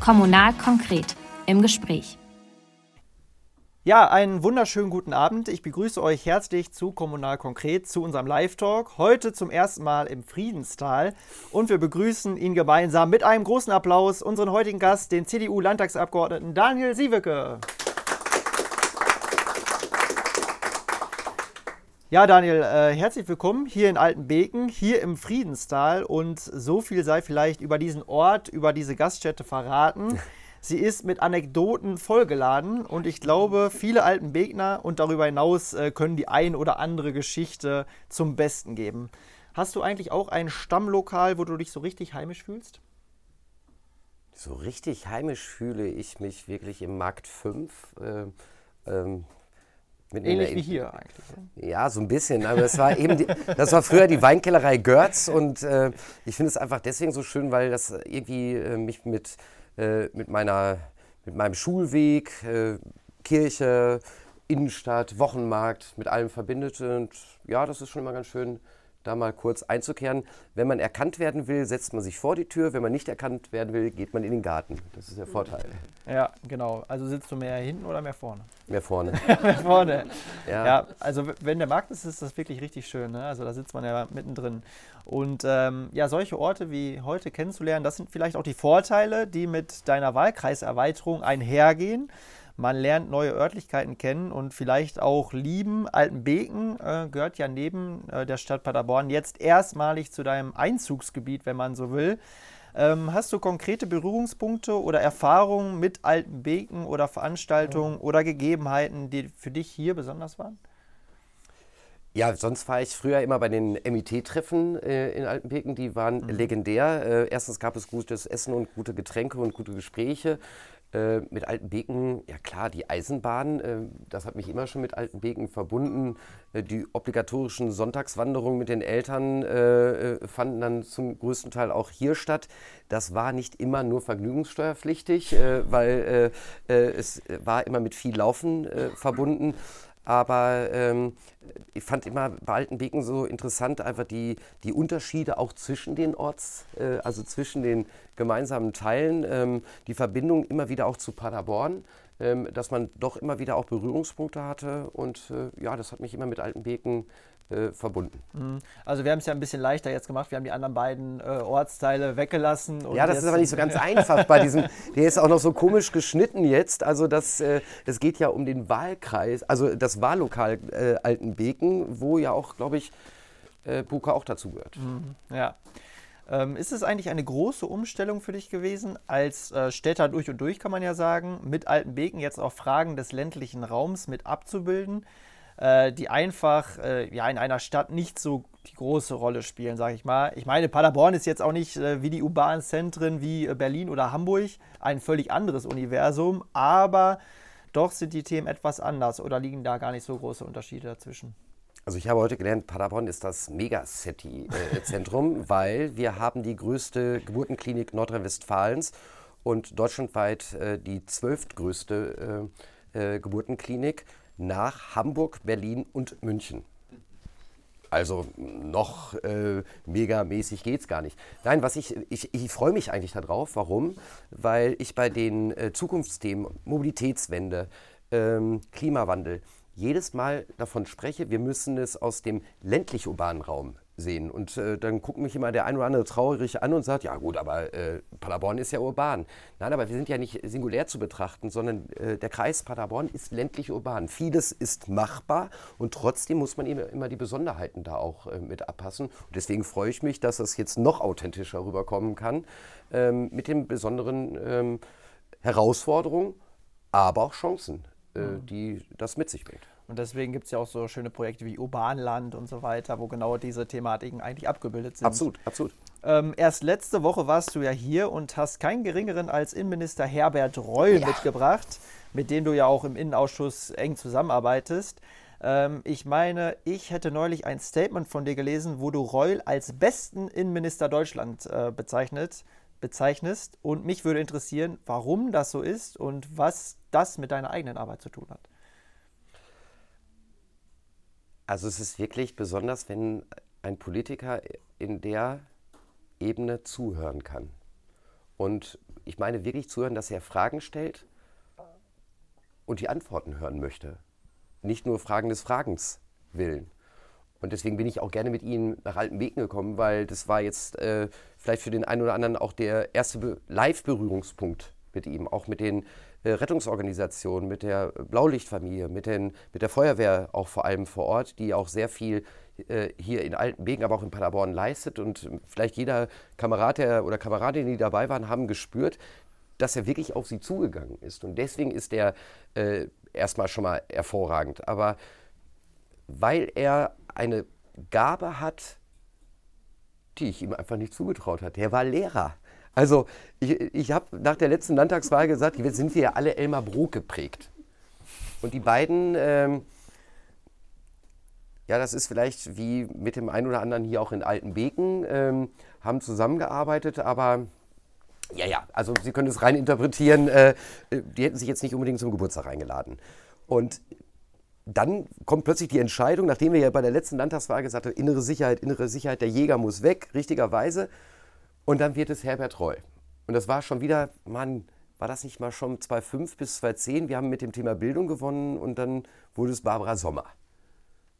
Kommunal konkret im Gespräch. Ja, einen wunderschönen guten Abend. Ich begrüße euch herzlich zu Kommunal Konkret, zu unserem Live-Talk. Heute zum ersten Mal im Friedenstal. Und wir begrüßen ihn gemeinsam mit einem großen Applaus unseren heutigen Gast, den CDU-Landtagsabgeordneten Daniel Sieweke. Ja, Daniel, äh, herzlich willkommen hier in Altenbeken, hier im Friedenstal. Und so viel sei vielleicht über diesen Ort, über diese Gaststätte verraten. Sie ist mit Anekdoten vollgeladen und ich glaube, viele alten Begner und darüber hinaus äh, können die ein oder andere Geschichte zum Besten geben. Hast du eigentlich auch ein Stammlokal, wo du dich so richtig heimisch fühlst? So richtig heimisch fühle ich mich wirklich im Markt 5. Äh, ähm, Ähnlich wie hier eigentlich. Ja, so ein bisschen. Aber das war eben, die, das war früher die Weinkellerei Görz und äh, ich finde es einfach deswegen so schön, weil das irgendwie äh, mich mit äh, mit, meiner, mit meinem Schulweg, äh, Kirche, Innenstadt, Wochenmarkt, mit allem verbindet. Und ja, das ist schon immer ganz schön, da mal kurz einzukehren. Wenn man erkannt werden will, setzt man sich vor die Tür. Wenn man nicht erkannt werden will, geht man in den Garten. Das ist der Vorteil. Ja, genau. Also sitzt du mehr hinten oder mehr vorne? Mehr vorne. mehr vorne. Ja. ja. also wenn der Markt ist, ist das wirklich richtig schön. Ne? Also da sitzt man ja mittendrin. Und ähm, ja, solche Orte wie heute kennenzulernen, das sind vielleicht auch die Vorteile, die mit deiner Wahlkreiserweiterung einhergehen. Man lernt neue Örtlichkeiten kennen und vielleicht auch lieben. Altenbeken äh, gehört ja neben äh, der Stadt Paderborn jetzt erstmalig zu deinem Einzugsgebiet, wenn man so will. Ähm, hast du konkrete Berührungspunkte oder Erfahrungen mit Altenbeken oder Veranstaltungen ja. oder Gegebenheiten, die für dich hier besonders waren? Ja, sonst war ich früher immer bei den MIT-Treffen äh, in Altenbeken. Die waren mhm. legendär. Äh, erstens gab es gutes Essen und gute Getränke und gute Gespräche. Äh, mit Altenbeken, ja klar, die Eisenbahn, äh, das hat mich immer schon mit Altenbeken verbunden. Äh, die obligatorischen Sonntagswanderungen mit den Eltern äh, äh, fanden dann zum größten Teil auch hier statt. Das war nicht immer nur vergnügungssteuerpflichtig, weil es war immer mit viel Laufen verbunden. Aber ähm, ich fand immer bei Altenbeken so interessant einfach die, die Unterschiede auch zwischen den Orts, äh, also zwischen den gemeinsamen Teilen, ähm, die Verbindung immer wieder auch zu Paderborn, ähm, dass man doch immer wieder auch Berührungspunkte hatte. Und äh, ja, das hat mich immer mit Altenbeken äh, verbunden. Mhm. Also wir haben es ja ein bisschen leichter jetzt gemacht. Wir haben die anderen beiden äh, Ortsteile weggelassen. ja, das ist aber nicht so ganz einfach bei diesem. Der ist auch noch so komisch geschnitten jetzt. Also das, äh, es geht ja um den Wahlkreis, also das Wahllokal äh, Altenbeken, wo ja auch, glaube ich, äh, Buka auch dazu gehört. Mhm. Ja. Ähm, ist es eigentlich eine große Umstellung für dich gewesen, als äh, Städter durch und durch, kann man ja sagen, mit Altenbeken jetzt auch Fragen des ländlichen Raums mit abzubilden? Äh, die einfach äh, ja, in einer Stadt nicht so die große Rolle spielen, sage ich mal. Ich meine, Paderborn ist jetzt auch nicht äh, wie die urbanen Zentren wie äh, Berlin oder Hamburg, ein völlig anderes Universum, aber doch sind die Themen etwas anders oder liegen da gar nicht so große Unterschiede dazwischen. Also ich habe heute gelernt, Paderborn ist das Megacity-Zentrum, weil wir haben die größte Geburtenklinik Nordrhein-Westfalens und deutschlandweit äh, die zwölftgrößte äh, äh, Geburtenklinik nach Hamburg, Berlin und München. Also noch äh, megamäßig geht es gar nicht. Nein, was ich, ich, ich freue mich eigentlich darauf. Warum? Weil ich bei den äh, Zukunftsthemen, Mobilitätswende, ähm, Klimawandel, jedes Mal davon spreche, wir müssen es aus dem ländlich-urbanen Raum sehen. Und äh, dann guckt mich immer der ein oder andere traurig an und sagt, ja gut, aber äh, Paderborn ist ja urban. Nein, aber wir sind ja nicht singulär zu betrachten, sondern äh, der Kreis Paderborn ist ländlich urban. Vieles ist machbar und trotzdem muss man immer, immer die Besonderheiten da auch äh, mit abpassen. Und deswegen freue ich mich, dass das jetzt noch authentischer rüberkommen kann ähm, mit den besonderen ähm, Herausforderungen, aber auch Chancen, äh, mhm. die das mit sich bringt. Und deswegen gibt es ja auch so schöne Projekte wie Urbanland und so weiter, wo genau diese Thematiken eigentlich abgebildet sind. Absolut, absolut. Ähm, erst letzte Woche warst du ja hier und hast keinen geringeren als Innenminister Herbert Reul ja. mitgebracht, mit dem du ja auch im Innenausschuss eng zusammenarbeitest. Ähm, ich meine, ich hätte neulich ein Statement von dir gelesen, wo du Reul als besten Innenminister Deutschland äh, bezeichnet, bezeichnest. Und mich würde interessieren, warum das so ist und was das mit deiner eigenen Arbeit zu tun hat. Also es ist wirklich besonders, wenn ein Politiker in der Ebene zuhören kann und ich meine wirklich zuhören, dass er Fragen stellt und die Antworten hören möchte. Nicht nur Fragen des Fragens willen. Und deswegen bin ich auch gerne mit Ihnen nach Altenbeken gekommen, weil das war jetzt äh, vielleicht für den einen oder anderen auch der erste Live-Berührungspunkt mit ihm, auch mit den äh, Rettungsorganisationen, mit der Blaulichtfamilie, mit, den, mit der Feuerwehr auch vor allem vor Ort, die auch sehr viel äh, hier in Altenbeken, aber auch in Paderborn leistet. Und vielleicht jeder Kamerad der, oder Kameradin, die dabei waren, haben gespürt, dass er wirklich auf sie zugegangen ist. Und deswegen ist er äh, erstmal schon mal hervorragend. Aber weil er eine Gabe hat, die ich ihm einfach nicht zugetraut habe. Der war Lehrer. Also ich, ich habe nach der letzten Landtagswahl gesagt, wir sind wir ja alle Elmar Brok geprägt. Und die beiden, ähm, ja, das ist vielleicht wie mit dem einen oder anderen hier auch in Altenbeken, ähm, haben zusammengearbeitet, aber ja, ja, also Sie können es rein interpretieren, äh, die hätten sich jetzt nicht unbedingt zum Geburtstag eingeladen. Und dann kommt plötzlich die Entscheidung, nachdem wir ja bei der letzten Landtagswahl gesagt haben, innere Sicherheit, innere Sicherheit, der Jäger muss weg, richtigerweise. Und dann wird es Herbert Reul. Und das war schon wieder, Mann, war das nicht mal schon 2005 bis 2010? Wir haben mit dem Thema Bildung gewonnen und dann wurde es Barbara Sommer.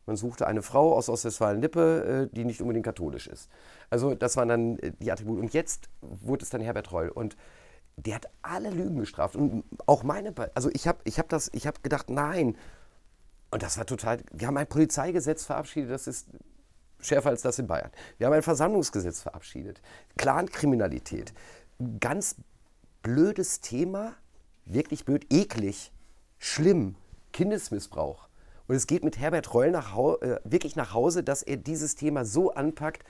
Man suchte eine Frau aus Ostwestfalen-Lippe, äh, die nicht unbedingt katholisch ist. Also das waren dann äh, die Attribute. Und jetzt wurde es dann Herbert Reul. Und der hat alle Lügen gestraft. Und auch meine, also ich habe ich hab das, ich habe gedacht, nein, und das war total. Wir haben ein Polizeigesetz verabschiedet, das ist schärfer als das in Bayern. Wir haben ein Versammlungsgesetz verabschiedet. Clankriminalität. Ganz blödes Thema, wirklich blöd, eklig, schlimm, Kindesmissbrauch. Und es geht mit Herbert Reul nach äh, wirklich nach Hause, dass er dieses Thema so anpackt,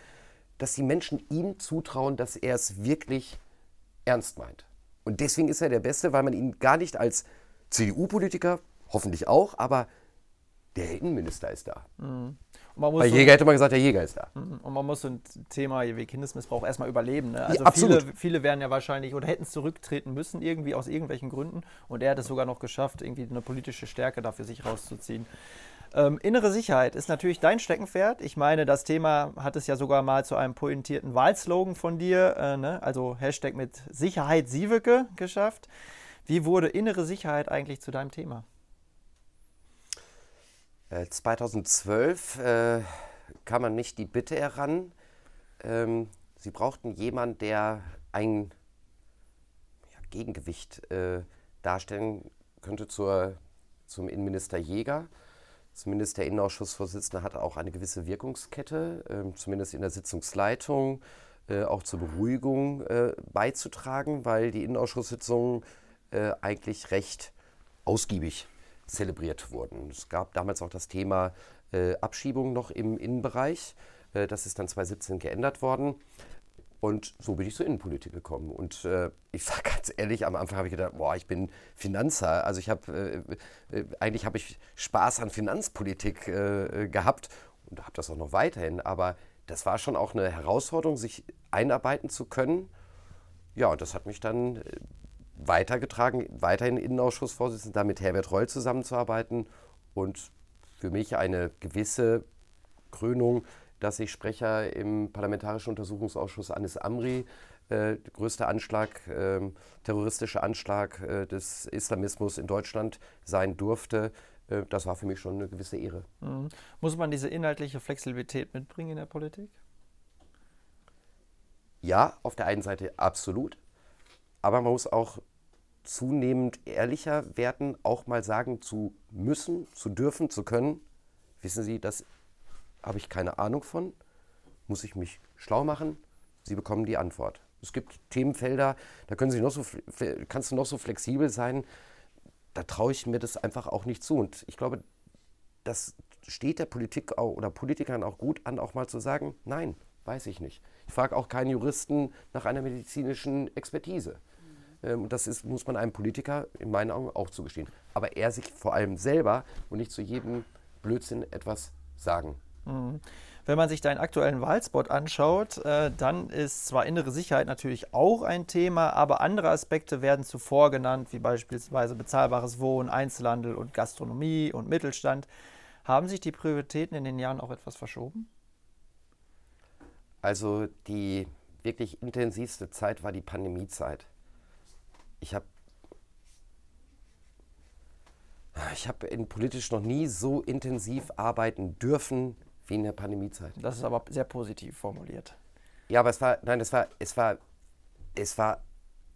dass die Menschen ihm zutrauen, dass er es wirklich ernst meint. Und deswegen ist er der Beste, weil man ihn gar nicht als CDU-Politiker, hoffentlich auch, aber der Innenminister ist da. Mhm. Bei Jäger hätte man gesagt, der Jäger ist da. Mhm. Und man muss so ein Thema wie Kindesmissbrauch erstmal überleben. Ne? Also ja, viele, viele werden ja wahrscheinlich oder hätten zurücktreten müssen, irgendwie aus irgendwelchen Gründen. Und er hat es sogar noch geschafft, irgendwie eine politische Stärke dafür sich rauszuziehen. Ähm, innere Sicherheit ist natürlich dein Steckenpferd. Ich meine, das Thema hat es ja sogar mal zu einem pointierten Wahlslogan von dir, äh, ne? also Hashtag mit Sicherheit Sieweke geschafft. Wie wurde innere Sicherheit eigentlich zu deinem Thema? 2012 äh, äh, kam man nicht die Bitte heran. Ähm, sie brauchten jemanden, der ein ja, Gegengewicht äh, darstellen könnte zur, zum Innenminister Jäger. Zumindest der Innenausschussvorsitzende hat auch eine gewisse Wirkungskette, äh, zumindest in der Sitzungsleitung, äh, auch zur Beruhigung äh, beizutragen, weil die Innenausschusssitzungen eigentlich recht ausgiebig zelebriert wurden. Es gab damals auch das Thema äh, Abschiebung noch im Innenbereich. Äh, das ist dann 2017 geändert worden. Und so bin ich zur Innenpolitik gekommen. Und äh, ich sage ganz ehrlich, am Anfang habe ich gedacht, boah, ich bin Finanzer. Also ich habe, äh, äh, eigentlich habe ich Spaß an Finanzpolitik äh, gehabt und habe das auch noch weiterhin. Aber das war schon auch eine Herausforderung, sich einarbeiten zu können. Ja, und das hat mich dann weitergetragen, weiterhin Innenausschussvorsitzender, mit Herbert Reul zusammenzuarbeiten und für mich eine gewisse Krönung, dass ich Sprecher im Parlamentarischen Untersuchungsausschuss Anis Amri, äh, größter Anschlag, äh, terroristischer Anschlag äh, des Islamismus in Deutschland sein durfte. Äh, das war für mich schon eine gewisse Ehre. Mhm. Muss man diese inhaltliche Flexibilität mitbringen in der Politik? Ja, auf der einen Seite absolut. Aber man muss auch zunehmend ehrlicher werden, auch mal sagen zu müssen, zu dürfen, zu können. Wissen Sie, das habe ich keine Ahnung von. Muss ich mich schlau machen? Sie bekommen die Antwort. Es gibt Themenfelder, da können Sie noch so, kannst du noch so flexibel sein. Da traue ich mir das einfach auch nicht zu. Und ich glaube, das steht der Politik oder Politikern auch gut an, auch mal zu sagen, nein, weiß ich nicht. Ich frage auch keinen Juristen nach einer medizinischen Expertise. Ähm, das ist, muss man einem Politiker in meinen Augen auch zugestehen. Aber er sich vor allem selber und nicht zu jedem Blödsinn etwas sagen. Mhm. Wenn man sich deinen aktuellen Wahlspot anschaut, äh, dann ist zwar innere Sicherheit natürlich auch ein Thema, aber andere Aspekte werden zuvor genannt, wie beispielsweise bezahlbares Wohnen, Einzelhandel und Gastronomie und Mittelstand. Haben sich die Prioritäten in den Jahren auch etwas verschoben? Also die wirklich intensivste Zeit war die Pandemiezeit. Ich habe ich habe politisch noch nie so intensiv arbeiten dürfen wie in der Pandemiezeit. Das ist aber sehr positiv formuliert. Ja, aber es war, nein, es war, es war, es war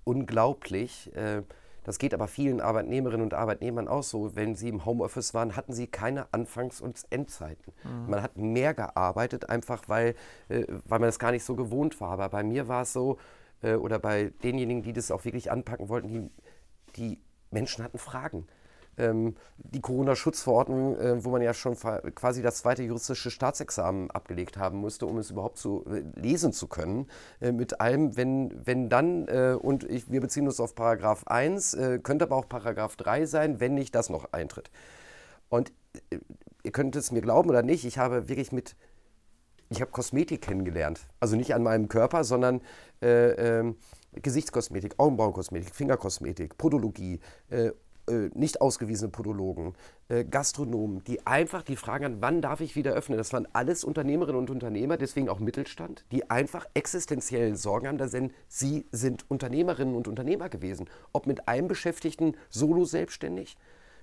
unglaublich. Äh, das geht aber vielen Arbeitnehmerinnen und Arbeitnehmern auch so. Wenn sie im Homeoffice waren, hatten sie keine Anfangs- und Endzeiten. Mhm. Man hat mehr gearbeitet, einfach weil, äh, weil man das gar nicht so gewohnt war. Aber bei mir war es so, äh, oder bei denjenigen, die das auch wirklich anpacken wollten, die, die Menschen hatten Fragen ähm, die Corona-Schutzverordnung, äh, wo man ja schon quasi das zweite juristische Staatsexamen abgelegt haben musste, um es überhaupt zu äh, lesen zu können. Äh, mit allem, wenn, wenn dann, äh, und ich, wir beziehen uns auf Paragraph 1, äh, könnte aber auch Paragraph 3 sein, wenn nicht das noch eintritt. Und ihr könnt es mir glauben oder nicht, ich habe wirklich mit ich habe Kosmetik kennengelernt. Also nicht an meinem Körper, sondern äh, äh, Gesichtskosmetik, Augenbrauenkosmetik, Fingerkosmetik, Podologie, äh, äh, nicht ausgewiesene Podologen, äh, Gastronomen, die einfach die Frage an, wann darf ich wieder öffnen? Das waren alles Unternehmerinnen und Unternehmer, deswegen auch Mittelstand, die einfach existenziell Sorgen haben, denn sie sind Unternehmerinnen und Unternehmer gewesen. Ob mit einem Beschäftigten solo selbstständig,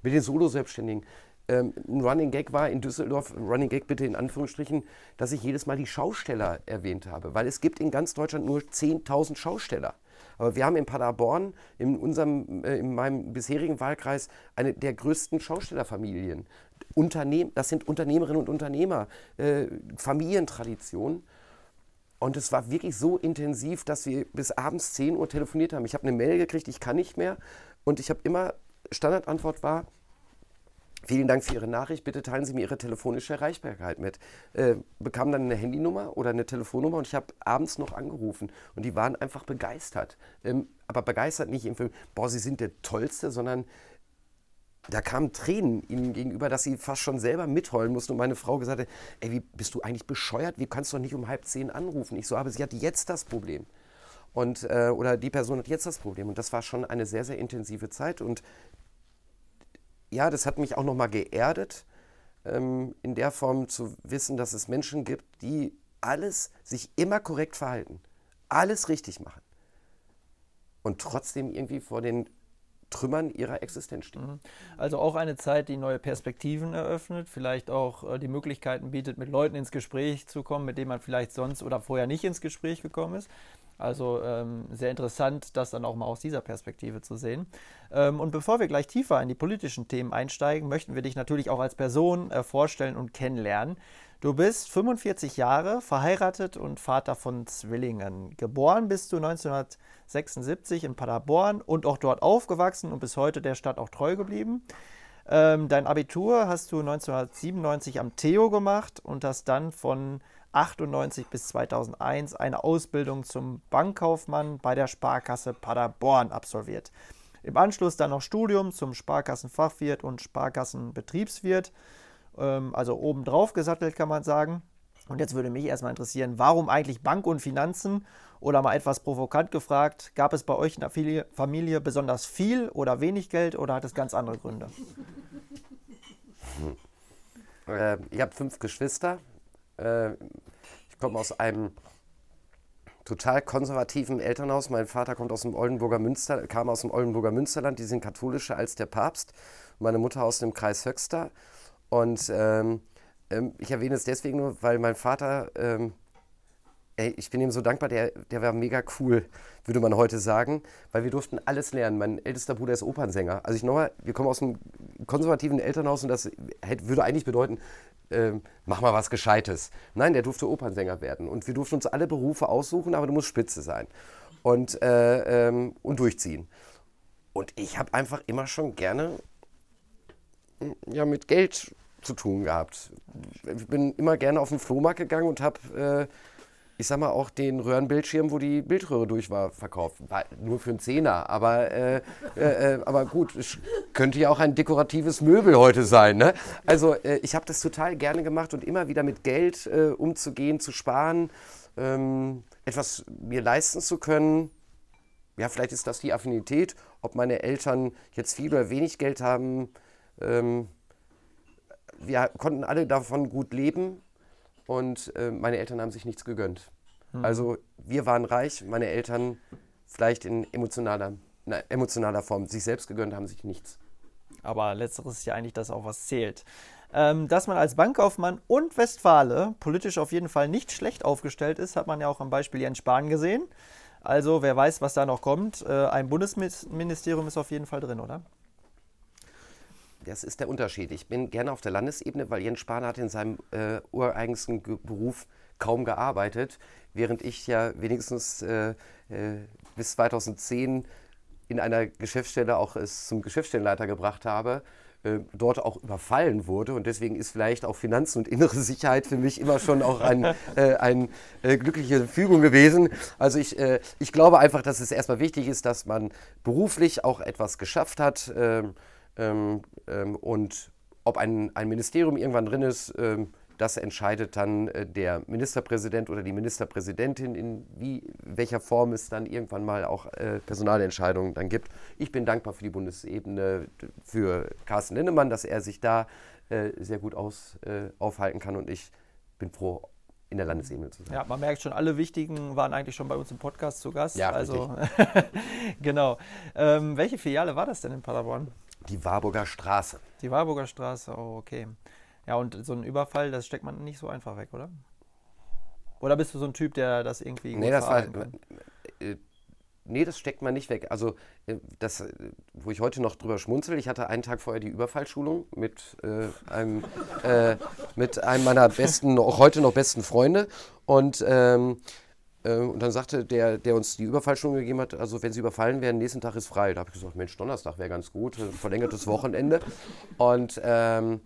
mit den Solo-Selbstständigen. Ähm, ein Running Gag war in Düsseldorf, Running Gag bitte in Anführungsstrichen, dass ich jedes Mal die Schausteller erwähnt habe, weil es gibt in ganz Deutschland nur 10.000 Schausteller. Aber wir haben in Paderborn, in, unserem, äh, in meinem bisherigen Wahlkreis, eine der größten Schaustellerfamilien. Unternehm, das sind Unternehmerinnen und Unternehmer, äh, Familientradition. Und es war wirklich so intensiv, dass wir bis abends 10 Uhr telefoniert haben. Ich habe eine Mail gekriegt, ich kann nicht mehr. Und ich habe immer, Standardantwort war, Vielen Dank für Ihre Nachricht. Bitte teilen Sie mir Ihre telefonische Erreichbarkeit mit. Äh, bekam dann eine Handynummer oder eine Telefonnummer und ich habe abends noch angerufen und die waren einfach begeistert. Ähm, aber begeistert nicht im Film, boah, Sie sind der Tollste, sondern da kamen Tränen ihnen gegenüber, dass sie fast schon selber mitheulen mussten. Und meine Frau gesagt hat, ey, wie bist du eigentlich bescheuert? Wie kannst du doch nicht um halb zehn anrufen? Ich so, aber sie hat jetzt das Problem. Und, äh, oder die Person hat jetzt das Problem. Und das war schon eine sehr, sehr intensive Zeit. Und ja, das hat mich auch nochmal geerdet, ähm, in der Form zu wissen, dass es Menschen gibt, die alles sich immer korrekt verhalten, alles richtig machen und trotzdem irgendwie vor den Trümmern ihrer Existenz stehen. Mhm. Also auch eine Zeit, die neue Perspektiven eröffnet, vielleicht auch äh, die Möglichkeiten bietet, mit Leuten ins Gespräch zu kommen, mit denen man vielleicht sonst oder vorher nicht ins Gespräch gekommen ist. Also ähm, sehr interessant, das dann auch mal aus dieser Perspektive zu sehen. Ähm, und bevor wir gleich tiefer in die politischen Themen einsteigen, möchten wir dich natürlich auch als Person äh, vorstellen und kennenlernen. Du bist 45 Jahre, verheiratet und Vater von Zwillingen. Geboren bist du 1976 in Paderborn und auch dort aufgewachsen und bis heute der Stadt auch treu geblieben. Ähm, dein Abitur hast du 1997 am Theo gemacht und hast dann von 1998 bis 2001 eine Ausbildung zum Bankkaufmann bei der Sparkasse Paderborn absolviert. Im Anschluss dann noch Studium zum Sparkassenfachwirt und Sparkassenbetriebswirt, ähm, also obendrauf gesattelt kann man sagen. Und jetzt würde mich erstmal interessieren, warum eigentlich Bank und Finanzen? Oder mal etwas provokant gefragt, gab es bei euch in der Familie besonders viel oder wenig Geld oder hat es ganz andere Gründe? Hm. Äh, ich habe fünf Geschwister. Äh, ich komme aus einem total konservativen Elternhaus. Mein Vater kommt aus dem Oldenburger Münster, kam aus dem Oldenburger Münsterland, die sind katholischer als der Papst. Meine Mutter aus dem Kreis Höxter. Und ähm, ähm, ich erwähne es deswegen nur, weil mein Vater, ähm, ey, ich bin ihm so dankbar, der, der war mega cool, würde man heute sagen, weil wir durften alles lernen. Mein ältester Bruder ist Opernsänger. Also ich nochmal, wir kommen aus einem konservativen Elternhaus und das hätte, würde eigentlich bedeuten, äh, mach mal was Gescheites. Nein, der durfte Opernsänger werden. Und wir durften uns alle Berufe aussuchen, aber du musst spitze sein und, äh, ähm, und durchziehen. Und ich habe einfach immer schon gerne hm, ja, mit Geld zu tun gehabt. Ich bin immer gerne auf den Flohmarkt gegangen und habe äh, ich sag mal, auch den Röhrenbildschirm, wo die Bildröhre durch war, verkauft. War nur für einen Zehner, aber, äh, äh, äh aber gut, könnte ja auch ein dekoratives Möbel heute sein. Ne? Also äh, ich habe das total gerne gemacht und immer wieder mit Geld äh, umzugehen, zu sparen, ähm, etwas mir leisten zu können. Ja, vielleicht ist das die Affinität, ob meine Eltern jetzt viel oder wenig Geld haben. Ähm, wir konnten alle davon gut leben und äh, meine Eltern haben sich nichts gegönnt. Mhm. Also wir waren reich, meine Eltern vielleicht in emotionaler emotionaler Form sich selbst gegönnt haben, sich nichts. Aber letzteres ist ja eigentlich das auch, was zählt. Ähm, dass man als Bankkaufmann und Westfale politisch auf jeden Fall nicht schlecht aufgestellt ist, hat man ja auch am Beispiel Jens Spahn gesehen. Also wer weiß, was da noch kommt. Äh, ein Bundesministerium ist auf jeden Fall drin, oder? Das ist der Unterschied. Ich bin gerne auf der Landesebene, weil Jens Spahn hat in seinem äh, ureigensten Beruf kaum gearbeitet, während ich ja wenigstens äh, äh, bis 2010 in einer Geschäftsstelle auch es zum Geschäftsstellenleiter gebracht habe äh, dort auch überfallen wurde. Und deswegen ist vielleicht auch Finanzen und innere Sicherheit für mich immer schon auch ein, äh, eine äh, glückliche Fügung gewesen. Also ich, äh, ich glaube einfach, dass es erstmal wichtig ist, dass man beruflich auch etwas geschafft hat. Ähm, ähm, und ob ein, ein Ministerium irgendwann drin ist, ähm, das entscheidet dann äh, der Ministerpräsident oder die Ministerpräsidentin, in wie, welcher Form es dann irgendwann mal auch äh, Personalentscheidungen dann gibt. Ich bin dankbar für die Bundesebene, für Carsten Linnemann, dass er sich da äh, sehr gut aus, äh, aufhalten kann und ich bin froh, in der Landesebene zu sein. Ja, man merkt schon, alle Wichtigen waren eigentlich schon bei uns im Podcast zu Gast. Ja, also genau. Ähm, welche Filiale war das denn in Paderborn? Die Warburger Straße. Die Warburger Straße, oh, okay. Ja, und so ein Überfall, das steckt man nicht so einfach weg, oder? Oder bist du so ein Typ, der das irgendwie. Nee, das war. Äh, nee, das steckt man nicht weg. Also, äh, das, wo ich heute noch drüber schmunzel, ich hatte einen Tag vorher die Überfallschulung mit, äh, einem, äh, mit einem meiner besten, auch heute noch besten Freunde. Und. Ähm, äh, und dann sagte der, der uns die Überfallschulung gegeben hat, also wenn sie überfallen werden, nächsten Tag ist frei. Da habe ich gesagt, Mensch, Donnerstag wäre ganz gut, verlängertes Wochenende. Und ähm,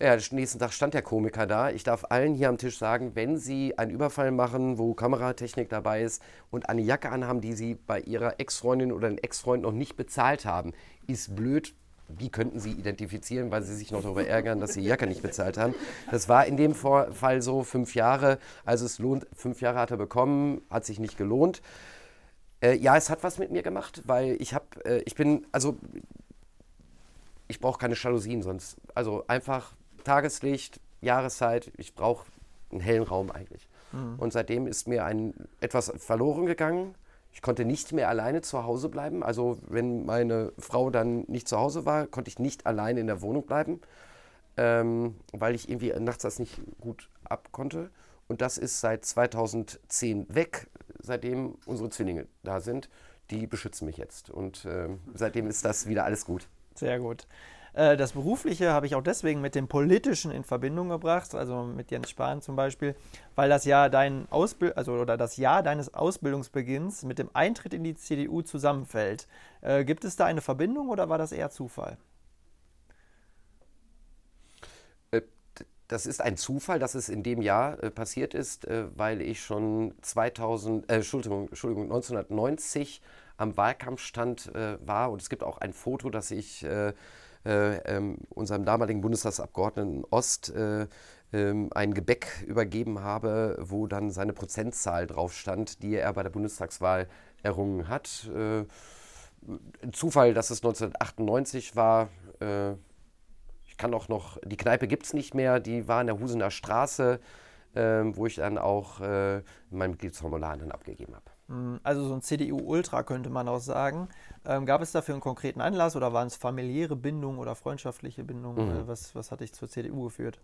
ja, nächsten Tag stand der Komiker da. Ich darf allen hier am Tisch sagen, wenn Sie einen Überfall machen, wo Kameratechnik dabei ist und eine Jacke anhaben, die Sie bei Ihrer Ex-Freundin oder einem Ex-Freund noch nicht bezahlt haben, ist blöd. Die könnten Sie identifizieren, weil Sie sich noch darüber ärgern, dass Sie die Jacke nicht bezahlt haben. Das war in dem Fall so fünf Jahre. Also es lohnt, fünf Jahre hat er bekommen, hat sich nicht gelohnt. Äh, ja, es hat was mit mir gemacht, weil ich habe, äh, ich bin, also ich brauche keine Jalousien sonst. Also einfach Tageslicht, Jahreszeit, ich brauche einen hellen Raum eigentlich. Mhm. Und seitdem ist mir ein, etwas verloren gegangen. Ich konnte nicht mehr alleine zu Hause bleiben. Also wenn meine Frau dann nicht zu Hause war, konnte ich nicht alleine in der Wohnung bleiben, ähm, weil ich irgendwie nachts das nicht gut abkonnte. Und das ist seit 2010 weg, seitdem unsere Zwillinge da sind. Die beschützen mich jetzt. Und äh, seitdem ist das wieder alles gut. Sehr gut. Äh, das Berufliche habe ich auch deswegen mit dem Politischen in Verbindung gebracht, also mit Jens Spahn zum Beispiel, weil das Jahr dein Ausbild also oder das Jahr deines Ausbildungsbeginns mit dem Eintritt in die CDU zusammenfällt. Äh, gibt es da eine Verbindung oder war das eher Zufall? Äh, das ist ein Zufall, dass es in dem Jahr äh, passiert ist, äh, weil ich schon 2000, äh, Entschuldigung, Entschuldigung, 1990 am Wahlkampfstand war und es gibt auch ein Foto, das ich äh, unserem damaligen Bundestagsabgeordneten Ost äh, ähm, ein Gebäck übergeben habe, wo dann seine Prozentzahl drauf stand, die er bei der Bundestagswahl errungen hat. Äh, Zufall, dass es 1998 war. Äh, ich kann auch noch, die Kneipe gibt es nicht mehr, die war in der Husener Straße, ähm, wo ich dann auch äh, mein Mitgliedsformular dann abgegeben habe. Hm, also so ein CDU-Ultra könnte man auch sagen. Ähm, gab es dafür einen konkreten Anlass oder waren es familiäre Bindungen oder freundschaftliche Bindungen? Mhm. Äh, was, was hat dich zur CDU geführt?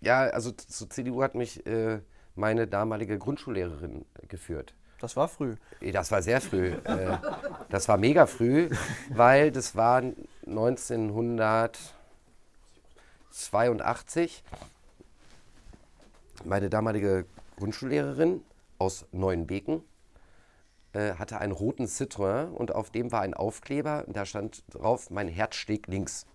Ja, also zur CDU hat mich äh, meine damalige Grundschullehrerin geführt. Das war früh. Das war sehr früh. äh, das war mega früh, weil das war 1982. Meine damalige Grundschullehrerin aus Neuenbeken äh, hatte einen roten Citroën und auf dem war ein Aufkleber und da stand drauf, mein Herz schlägt links.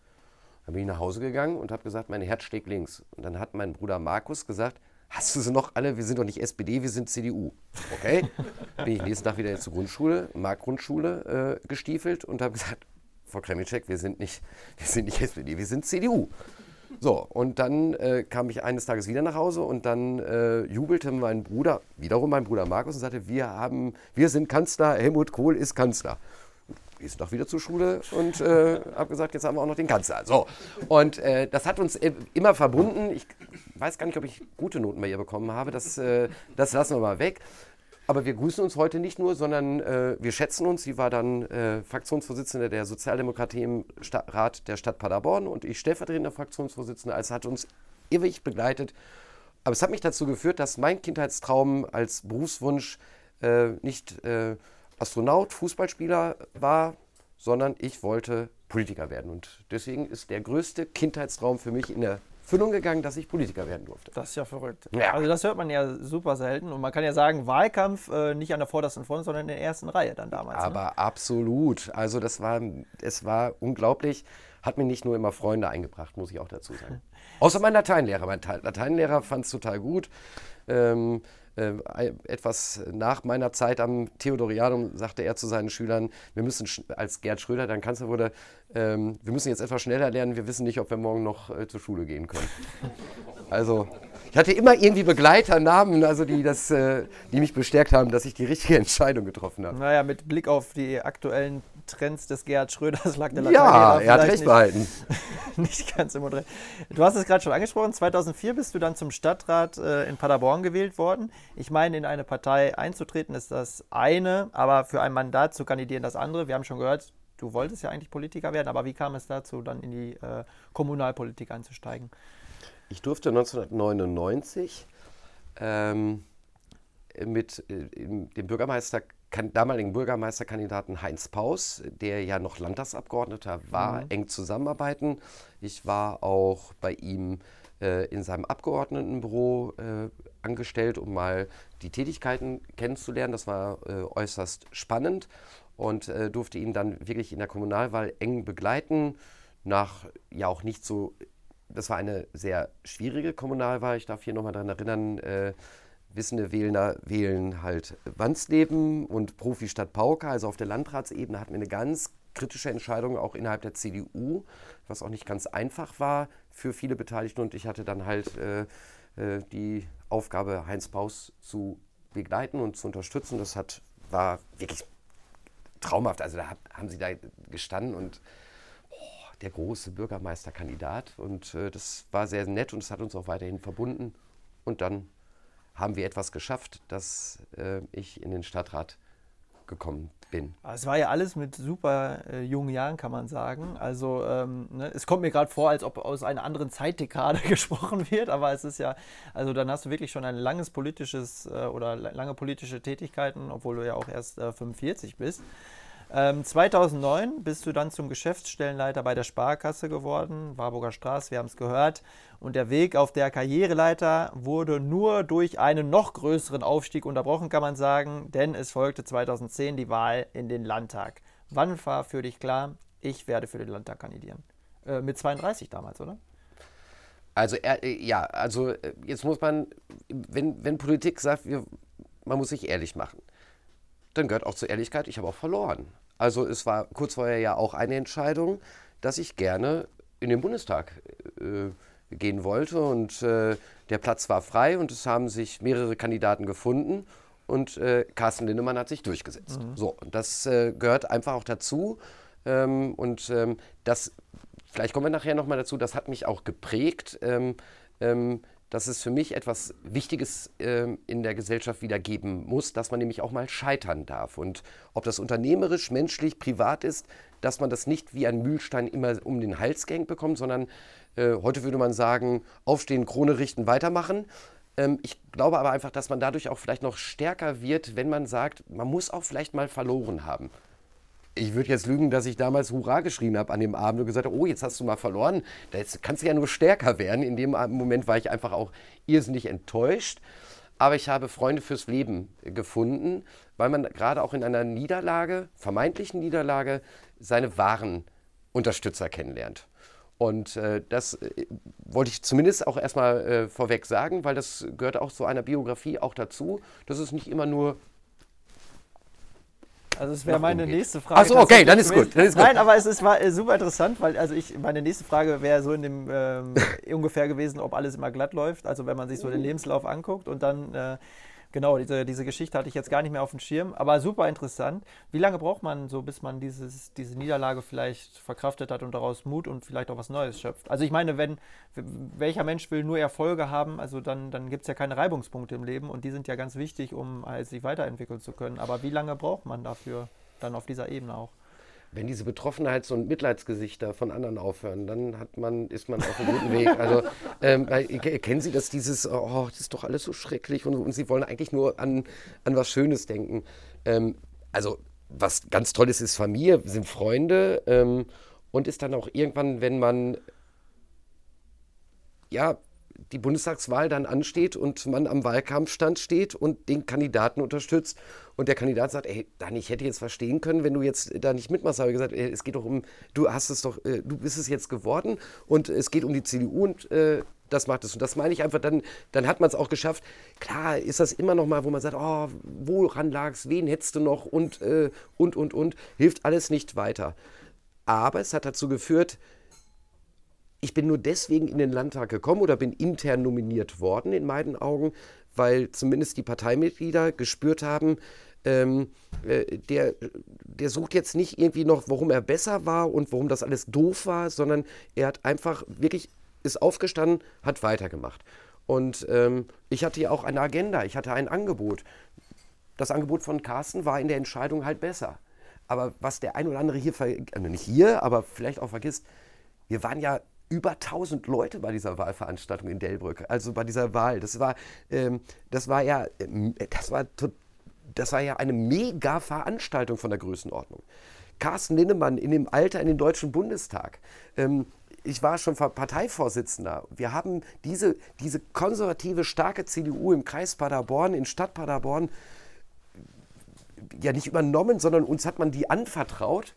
Dann bin ich nach Hause gegangen und habe gesagt, mein Herz schlägt links. Und dann hat mein Bruder Markus gesagt, hast du sie noch alle? Wir sind doch nicht SPD, wir sind CDU. Okay. bin ich nächsten Tag wieder zur Grundschule, Mark-Grundschule äh, gestiefelt und habe gesagt, Frau Kremicek, wir sind nicht, wir sind nicht SPD, wir sind CDU. So, und dann äh, kam ich eines Tages wieder nach Hause und dann äh, jubelte mein Bruder, wiederum mein Bruder Markus, und sagte, wir, haben, wir sind Kanzler, Helmut Kohl ist Kanzler. Ist doch wieder zur Schule und äh, habe gesagt, jetzt haben wir auch noch den Kanzler. So, und äh, das hat uns immer verbunden. Ich weiß gar nicht, ob ich gute Noten bei ihr bekommen habe. Das, äh, das lassen wir mal weg. Aber wir grüßen uns heute nicht nur, sondern äh, wir schätzen uns. Sie war dann äh, Fraktionsvorsitzende der Sozialdemokratie im Rat der Stadt Paderborn und ich stellvertretender Fraktionsvorsitzender. Also hat uns ewig begleitet. Aber es hat mich dazu geführt, dass mein Kindheitstraum als Berufswunsch äh, nicht äh, Astronaut, Fußballspieler war, sondern ich wollte Politiker werden. Und deswegen ist der größte Kindheitstraum für mich in der Erfüllung gegangen, dass ich Politiker werden durfte. Das ist ja verrückt. Ja. Also das hört man ja super selten. Und man kann ja sagen, Wahlkampf äh, nicht an der vordersten Front, sondern in der ersten Reihe dann damals. Ne? Aber ne? absolut. Also das war, es war unglaublich. Hat mir nicht nur immer Freunde eingebracht, muss ich auch dazu sagen. Außer mein Lateinlehrer. Mein Lateinlehrer fand es total gut. Ähm, äh, etwas nach meiner Zeit am Theodorianum sagte er zu seinen Schülern, wir müssen, als Gerd Schröder dann Kanzler wurde, ähm, wir müssen jetzt etwas schneller lernen, wir wissen nicht, ob wir morgen noch äh, zur Schule gehen können. Also ich hatte immer irgendwie Begleiternamen, also die, das, äh, die mich bestärkt haben, dass ich die richtige Entscheidung getroffen habe. Naja, mit Blick auf die aktuellen Trends des Gerhard Schröders lag der Ja, er hat recht nicht, behalten. nicht ganz im Modell. Du hast es gerade schon angesprochen, 2004 bist du dann zum Stadtrat äh, in Paderborn gewählt worden. Ich meine, in eine Partei einzutreten ist das eine, aber für ein Mandat zu kandidieren das andere. Wir haben schon gehört, du wolltest ja eigentlich Politiker werden, aber wie kam es dazu, dann in die äh, Kommunalpolitik einzusteigen? Ich durfte 1999 ähm, mit äh, dem Bürgermeister damaligen Bürgermeisterkandidaten Heinz Paus, der ja noch Landtagsabgeordneter war, mhm. eng zusammenarbeiten. Ich war auch bei ihm äh, in seinem Abgeordnetenbüro äh, angestellt, um mal die Tätigkeiten kennenzulernen. Das war äh, äußerst spannend und äh, durfte ihn dann wirklich in der Kommunalwahl eng begleiten. Nach ja auch nicht so, das war eine sehr schwierige Kommunalwahl. Ich darf hier nochmal daran erinnern, äh, wissende Wähler wählen halt Wandsleben und Profi-Stadt Pauke. Also auf der Landratsebene hatten wir eine ganz kritische Entscheidung auch innerhalb der CDU, was auch nicht ganz einfach war für viele Beteiligten. Und ich hatte dann halt äh, äh, die Aufgabe, Heinz Paus zu begleiten und zu unterstützen. Das hat, war wirklich traumhaft. Also da haben sie da gestanden und oh, der große Bürgermeisterkandidat. Und äh, das war sehr nett und es hat uns auch weiterhin verbunden. Und dann haben wir etwas geschafft, dass äh, ich in den Stadtrat gekommen bin. Es war ja alles mit super äh, jungen Jahren, kann man sagen. Also ähm, ne, es kommt mir gerade vor, als ob aus einer anderen Zeitdekade gesprochen wird, aber es ist ja, also dann hast du wirklich schon ein langes politisches äh, oder lange politische Tätigkeiten, obwohl du ja auch erst 45 äh, bist. Ähm, 2009 bist du dann zum Geschäftsstellenleiter bei der Sparkasse geworden, Warburger Straße, wir haben es gehört. Und der Weg auf der Karriereleiter wurde nur durch einen noch größeren Aufstieg unterbrochen, kann man sagen, denn es folgte 2010 die Wahl in den Landtag. Wann war für dich klar, ich werde für den Landtag kandidieren? Äh, mit 32 damals, oder? Also äh, ja, also äh, jetzt muss man, wenn, wenn Politik sagt, wir, man muss sich ehrlich machen dann gehört auch zur Ehrlichkeit, ich habe auch verloren. Also es war kurz vorher ja auch eine Entscheidung, dass ich gerne in den Bundestag äh, gehen wollte und äh, der Platz war frei und es haben sich mehrere Kandidaten gefunden und äh, Carsten Lindemann hat sich durchgesetzt. Mhm. So, und das äh, gehört einfach auch dazu ähm, und ähm, das, vielleicht kommen wir nachher nochmal dazu, das hat mich auch geprägt. Ähm, ähm dass es für mich etwas Wichtiges äh, in der Gesellschaft wieder geben muss, dass man nämlich auch mal scheitern darf. Und ob das unternehmerisch, menschlich, privat ist, dass man das nicht wie ein Mühlstein immer um den Hals gehängt bekommt, sondern äh, heute würde man sagen, aufstehen, Krone richten, weitermachen. Ähm, ich glaube aber einfach, dass man dadurch auch vielleicht noch stärker wird, wenn man sagt, man muss auch vielleicht mal verloren haben ich würde jetzt lügen, dass ich damals Hurra geschrien habe an dem Abend und gesagt habe, oh, jetzt hast du mal verloren. Jetzt kannst du ja nur stärker werden. In dem Moment war ich einfach auch irrsinnig enttäuscht. Aber ich habe Freunde fürs Leben gefunden, weil man gerade auch in einer Niederlage, vermeintlichen Niederlage, seine wahren Unterstützer kennenlernt. Und äh, das äh, wollte ich zumindest auch erstmal äh, vorweg sagen, weil das gehört auch zu einer Biografie auch dazu, dass es nicht immer nur also es wäre meine nächste Frage. Achso, okay, dann ist, gut, dann ist gut. Nein, aber es ist, war äh, super interessant, weil also ich, meine nächste Frage wäre so in dem ähm, ungefähr gewesen, ob alles immer glatt läuft. Also wenn man sich so den Lebenslauf anguckt und dann äh, Genau, diese, diese Geschichte hatte ich jetzt gar nicht mehr auf dem Schirm, aber super interessant. Wie lange braucht man so, bis man dieses, diese Niederlage vielleicht verkraftet hat und daraus Mut und vielleicht auch was Neues schöpft? Also ich meine, wenn welcher Mensch will nur Erfolge haben, also dann, dann gibt es ja keine Reibungspunkte im Leben und die sind ja ganz wichtig, um halt sich weiterentwickeln zu können. Aber wie lange braucht man dafür dann auf dieser Ebene auch? Wenn diese Betroffenheits- und Mitleidsgesichter von anderen aufhören, dann hat man, ist man auf einem guten Weg. Also ähm, kennen Sie das, dieses, oh, das ist doch alles so schrecklich und, und Sie wollen eigentlich nur an, an was Schönes denken. Ähm, also was ganz Tolles ist Familie, sind Freunde ähm, und ist dann auch irgendwann, wenn man ja die Bundestagswahl dann ansteht und man am Wahlkampfstand steht und den Kandidaten unterstützt und der Kandidat sagt, ey, Dani, ich hätte jetzt verstehen können, wenn du jetzt da nicht mitmachst, aber gesagt, ey, es geht doch um, du hast es doch, äh, du bist es jetzt geworden und es geht um die CDU und äh, das macht es. Und das meine ich einfach, dann, dann hat man es auch geschafft. Klar ist das immer noch mal, wo man sagt, oh, woran lag es, wen hättest du noch und, äh, und, und, und, hilft alles nicht weiter. Aber es hat dazu geführt, ich bin nur deswegen in den Landtag gekommen oder bin intern nominiert worden, in meinen Augen, weil zumindest die Parteimitglieder gespürt haben, ähm, äh, der, der sucht jetzt nicht irgendwie noch, warum er besser war und warum das alles doof war, sondern er hat einfach wirklich, ist aufgestanden, hat weitergemacht. Und ähm, ich hatte ja auch eine Agenda, ich hatte ein Angebot. Das Angebot von Carsten war in der Entscheidung halt besser. Aber was der ein oder andere hier, also nicht hier, aber vielleicht auch vergisst, wir waren ja über 1000 Leute bei dieser Wahlveranstaltung in Delbrück, also bei dieser Wahl. Das war, ähm, das war ja, ähm, das war, das war ja eine mega Veranstaltung von der Größenordnung. Carsten Linnemann in dem Alter in den Deutschen Bundestag. Ähm, ich war schon Parteivorsitzender. Wir haben diese, diese konservative, starke CDU im Kreis Paderborn, in Stadt Paderborn, ja nicht übernommen, sondern uns hat man die anvertraut.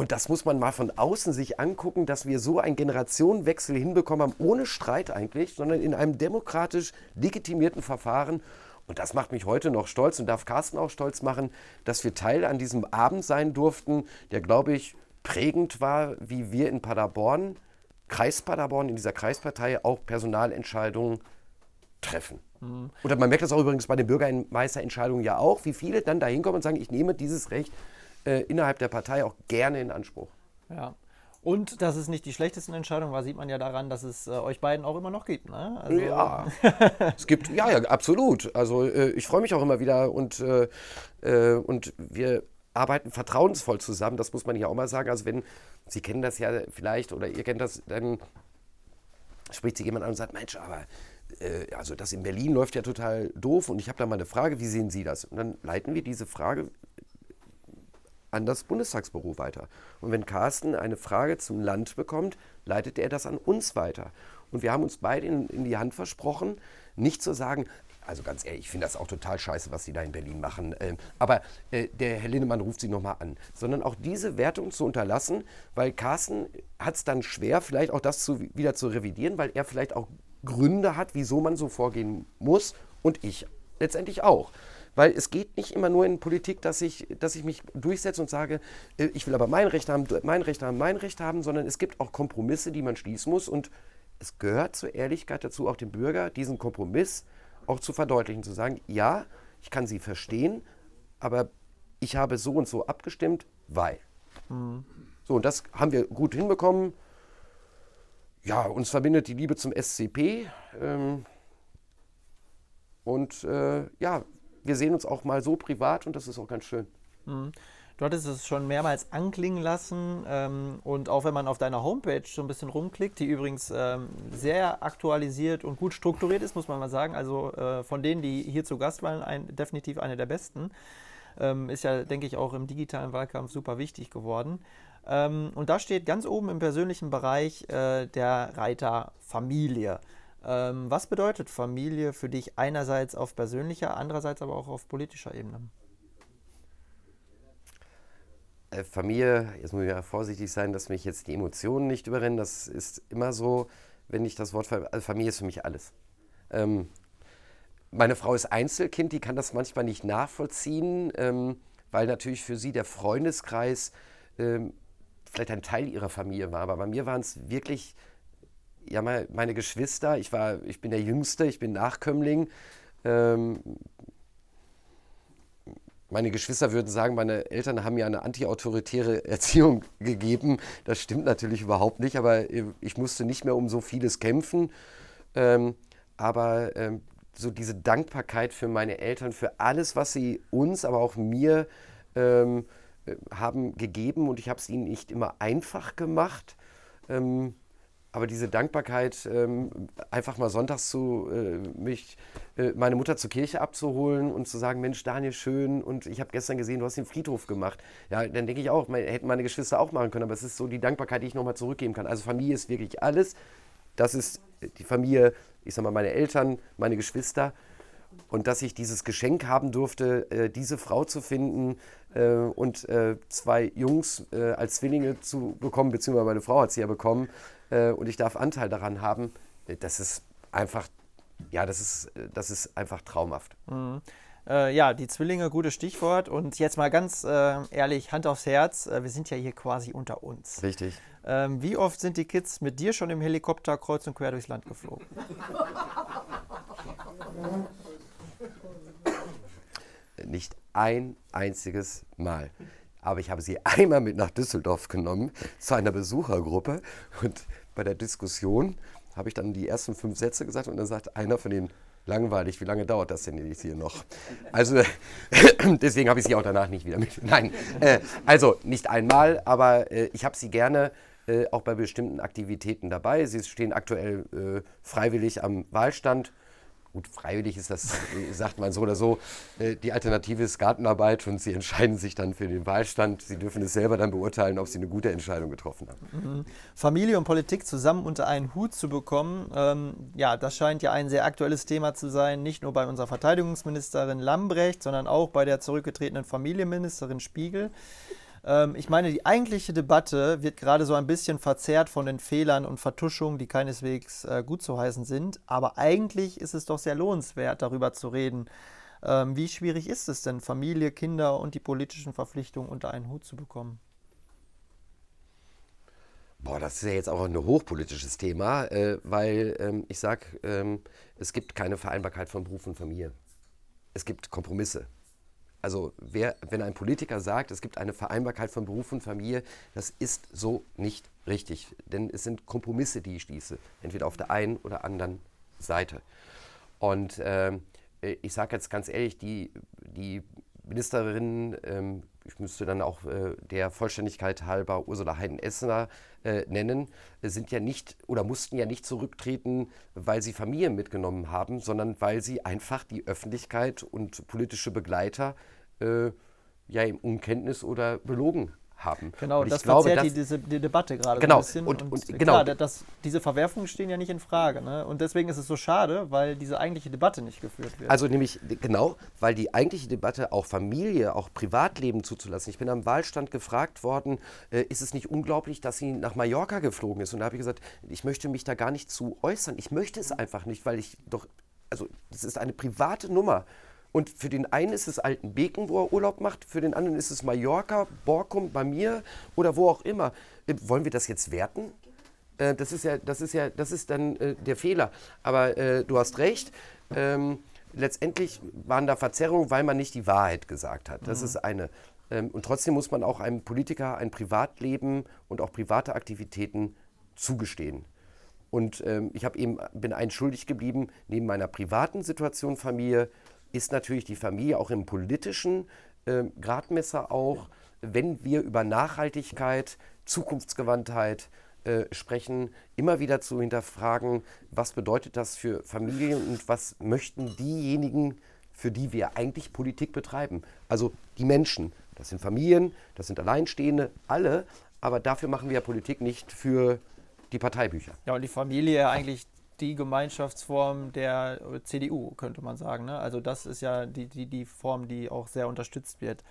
Und das muss man mal von außen sich angucken, dass wir so einen Generationenwechsel hinbekommen haben, ohne Streit eigentlich, sondern in einem demokratisch legitimierten Verfahren. Und das macht mich heute noch stolz und darf Carsten auch stolz machen, dass wir Teil an diesem Abend sein durften, der, glaube ich, prägend war, wie wir in Paderborn, Kreis Paderborn, in dieser Kreispartei auch Personalentscheidungen treffen. Mhm. Und man merkt das auch übrigens bei den Bürgermeisterentscheidungen ja auch, wie viele dann da hinkommen und sagen, ich nehme dieses Recht äh, innerhalb der Partei auch gerne in Anspruch. Ja. Und dass es nicht die schlechtesten Entscheidungen war, sieht man ja daran, dass es äh, euch beiden auch immer noch gibt. Ne? Also ja, es gibt, ja, ja, absolut. Also äh, ich freue mich auch immer wieder und, äh, äh, und wir arbeiten vertrauensvoll zusammen, das muss man hier auch mal sagen. Also wenn, Sie kennen das ja vielleicht oder ihr kennt das, dann spricht sich jemand an und sagt, Mensch, aber äh, also das in Berlin läuft ja total doof und ich habe da mal eine Frage, wie sehen Sie das? Und dann leiten wir diese Frage an das Bundestagsbüro weiter. Und wenn Carsten eine Frage zum Land bekommt, leitet er das an uns weiter. Und wir haben uns beide in, in die Hand versprochen, nicht zu sagen, also ganz ehrlich, ich finde das auch total scheiße, was Sie da in Berlin machen. Ähm, aber äh, der Herr Linnemann ruft Sie nochmal an. Sondern auch diese Wertung zu unterlassen, weil Carsten hat es dann schwer, vielleicht auch das zu, wieder zu revidieren, weil er vielleicht auch Gründe hat, wieso man so vorgehen muss. Und ich letztendlich auch. Weil es geht nicht immer nur in Politik, dass ich, dass ich mich durchsetze und sage, äh, ich will aber mein Recht haben, mein Recht haben, mein Recht haben, sondern es gibt auch Kompromisse, die man schließen muss. Und es gehört zur Ehrlichkeit dazu, auch dem Bürger diesen Kompromiss auch zu verdeutlichen, zu sagen, ja, ich kann Sie verstehen, aber ich habe so und so abgestimmt, weil. Mhm. So, und das haben wir gut hinbekommen. Ja, uns verbindet die Liebe zum SCP. Ähm, und äh, ja, wir sehen uns auch mal so privat und das ist auch ganz schön. Mhm. Du hattest es schon mehrmals anklingen lassen ähm, und auch wenn man auf deiner Homepage so ein bisschen rumklickt, die übrigens ähm, sehr aktualisiert und gut strukturiert ist, muss man mal sagen. Also äh, von denen, die hier zu Gast waren, ein, definitiv eine der besten. Ähm, ist ja, denke ich, auch im digitalen Wahlkampf super wichtig geworden. Ähm, und da steht ganz oben im persönlichen Bereich äh, der Reiter Familie. Ähm, was bedeutet Familie für dich einerseits auf persönlicher, andererseits aber auch auf politischer Ebene? Äh, Familie, jetzt muss ich ja vorsichtig sein, dass mich jetzt die Emotionen nicht überrennen. Das ist immer so, wenn ich das Wort also Familie ist für mich alles. Ähm, meine Frau ist Einzelkind, die kann das manchmal nicht nachvollziehen, ähm, weil natürlich für sie der Freundeskreis ähm, vielleicht ein Teil ihrer Familie war. Aber bei mir waren es wirklich ja, meine Geschwister, ich, war, ich bin der Jüngste, ich bin Nachkömmling. Ähm, meine Geschwister würden sagen, meine Eltern haben mir eine antiautoritäre Erziehung gegeben. Das stimmt natürlich überhaupt nicht, aber ich musste nicht mehr um so vieles kämpfen. Ähm, aber ähm, so diese Dankbarkeit für meine Eltern, für alles, was sie uns, aber auch mir ähm, äh, haben gegeben und ich habe es ihnen nicht immer einfach gemacht. Ähm, aber diese Dankbarkeit, ähm, einfach mal sonntags zu äh, mich, äh, meine Mutter zur Kirche abzuholen und zu sagen, Mensch, Daniel, schön und ich habe gestern gesehen, du hast den Friedhof gemacht. Ja, dann denke ich auch, hätten meine Geschwister auch machen können, aber es ist so die Dankbarkeit, die ich nochmal zurückgeben kann. Also Familie ist wirklich alles. Das ist die Familie, ich sag mal, meine Eltern, meine Geschwister. Und dass ich dieses Geschenk haben durfte, äh, diese Frau zu finden und zwei Jungs als Zwillinge zu bekommen, beziehungsweise meine Frau hat sie ja bekommen, äh, und ich darf Anteil daran haben, äh, das ist einfach, ja, das ist, äh, das ist einfach traumhaft. Mhm. Äh, ja, die Zwillinge, gutes Stichwort. Und jetzt mal ganz äh, ehrlich, Hand aufs Herz, äh, wir sind ja hier quasi unter uns. Richtig. Ähm, wie oft sind die Kids mit dir schon im Helikopter kreuz und quer durchs Land geflogen? Nicht ein einziges Mal. Aber ich habe sie einmal mit nach Düsseldorf genommen zu einer Besuchergruppe und bei der Diskussion habe ich dann die ersten fünf Sätze gesagt und dann sagt einer von den langweilig, wie lange dauert das denn jetzt hier noch? Also deswegen habe ich sie auch danach nicht wieder mit. Nein, äh, also nicht einmal, aber äh, ich habe sie gerne äh, auch bei bestimmten Aktivitäten dabei. Sie stehen aktuell freiwillig am Wahlstand gut, freiwillig ist das, sagt man so oder so. Äh, die Alternative ist Gartenarbeit und sie entscheiden sich dann für den Wahlstand. Sie dürfen es selber dann beurteilen, ob sie eine gute Entscheidung getroffen haben. Mhm. Familie und Politik zusammen unter einen Hut zu bekommen, ähm, ja, das scheint ja ein sehr aktuelles Thema zu sein, nicht nur bei unserer Verteidigungsministerin Lambrecht, sondern auch bei der zurückgetretenen Familienministerin Spiegel. Ähm, ich meine, die eigentliche Debatte wird gerade so ein bisschen verzerrt von den Fehlern und Vertuschungen, die keineswegs äh, gut zu heißen sind. Aber eigentlich ist es doch sehr lohnenswert, darüber zu reden. Ähm, wie schwierig ist es denn, Familie, Kinder und die politischen Verpflichtungen unter einen Hut zu bekommen? Boah, das ist ja jetzt auch ein hochpolitisches Thema, äh, weil ähm, ich sage, ähm, es gibt keine Vereinbarkeit von Beruf und Familie. Es gibt Kompromisse. Also wer, wenn ein Politiker sagt, es gibt eine Vereinbarkeit von Beruf und Familie, das ist so nicht richtig. Denn es sind Kompromisse, die ich schließe, entweder auf der einen oder anderen Seite. Und äh, ich sage jetzt ganz ehrlich, die, die Ministerin, ähm, ich müsste dann auch äh, der Vollständigkeit halber Ursula Heiden-Essener äh, nennen, sind ja nicht oder mussten ja nicht zurücktreten, weil sie Familien mitgenommen haben, sondern weil sie einfach die Öffentlichkeit und politische Begleiter äh, ja im Unkenntnis oder belogen haben. Genau, und das glaube, verzerrt die, diese, die Debatte gerade genau, so ein bisschen. Und, und, und genau. klar, das, diese Verwerfungen stehen ja nicht in Frage. Ne? Und deswegen ist es so schade, weil diese eigentliche Debatte nicht geführt wird. Also nämlich, genau, weil die eigentliche Debatte auch Familie, auch Privatleben zuzulassen. Ich bin am Wahlstand gefragt worden, äh, ist es nicht unglaublich, dass sie nach Mallorca geflogen ist? Und da habe ich gesagt, ich möchte mich da gar nicht zu äußern. Ich möchte es einfach nicht, weil ich doch, also das ist eine private Nummer. Und für den einen ist es Altenbeken, wo er Urlaub macht, für den anderen ist es Mallorca, Borkum, bei mir oder wo auch immer. Äh, wollen wir das jetzt werten? Äh, das ist ja, das ist ja, das ist dann äh, der Fehler. Aber äh, du hast recht. Ähm, letztendlich waren da Verzerrungen, weil man nicht die Wahrheit gesagt hat. Das mhm. ist eine. Ähm, und trotzdem muss man auch einem Politiker ein Privatleben und auch private Aktivitäten zugestehen. Und ähm, ich eben, bin einen schuldig geblieben, neben meiner privaten Situation Familie ist natürlich die Familie auch im politischen äh, Gradmesser auch, wenn wir über Nachhaltigkeit, Zukunftsgewandtheit äh, sprechen, immer wieder zu hinterfragen, was bedeutet das für Familien und was möchten diejenigen, für die wir eigentlich Politik betreiben. Also die Menschen, das sind Familien, das sind Alleinstehende, alle, aber dafür machen wir ja Politik nicht für die Parteibücher. Ja, und die Familie eigentlich die Gemeinschaftsform der CDU, könnte man sagen. Ne? Also das ist ja die, die, die Form, die auch sehr unterstützt wird.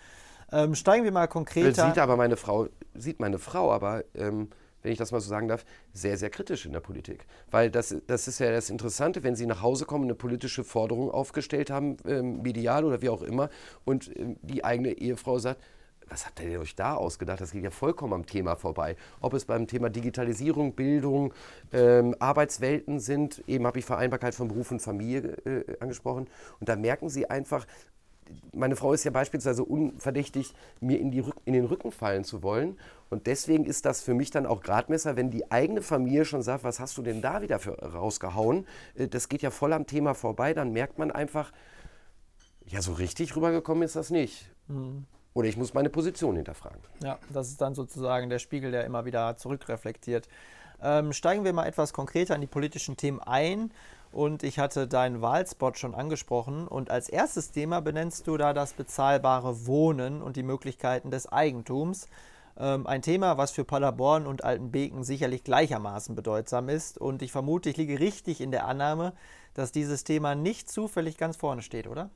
Ähm, steigen wir mal konkreter. Sieht aber meine Frau, sieht meine Frau aber, ähm, wenn ich das mal so sagen darf, sehr, sehr kritisch in der Politik. Weil das, das ist ja das Interessante, wenn sie nach Hause kommen, eine politische Forderung aufgestellt haben, ähm, medial oder wie auch immer, und ähm, die eigene Ehefrau sagt, was habt ihr euch da ausgedacht? Das geht ja vollkommen am Thema vorbei. Ob es beim Thema Digitalisierung, Bildung, ähm, Arbeitswelten sind, eben habe ich Vereinbarkeit von Beruf und Familie äh, angesprochen. Und da merken sie einfach, meine Frau ist ja beispielsweise unverdächtig, mir in, die, in den Rücken fallen zu wollen. Und deswegen ist das für mich dann auch Gradmesser, wenn die eigene Familie schon sagt, was hast du denn da wieder für rausgehauen? Äh, das geht ja voll am Thema vorbei. Dann merkt man einfach, ja, so richtig rübergekommen ist das nicht. Mhm. Oder ich muss meine Position hinterfragen. Ja, das ist dann sozusagen der Spiegel, der immer wieder zurückreflektiert. Ähm, steigen wir mal etwas konkreter in die politischen Themen ein. Und ich hatte deinen Wahlspot schon angesprochen. Und als erstes Thema benennst du da das bezahlbare Wohnen und die Möglichkeiten des Eigentums. Ähm, ein Thema, was für Paderborn und Altenbeken sicherlich gleichermaßen bedeutsam ist. Und ich vermute, ich liege richtig in der Annahme, dass dieses Thema nicht zufällig ganz vorne steht, oder?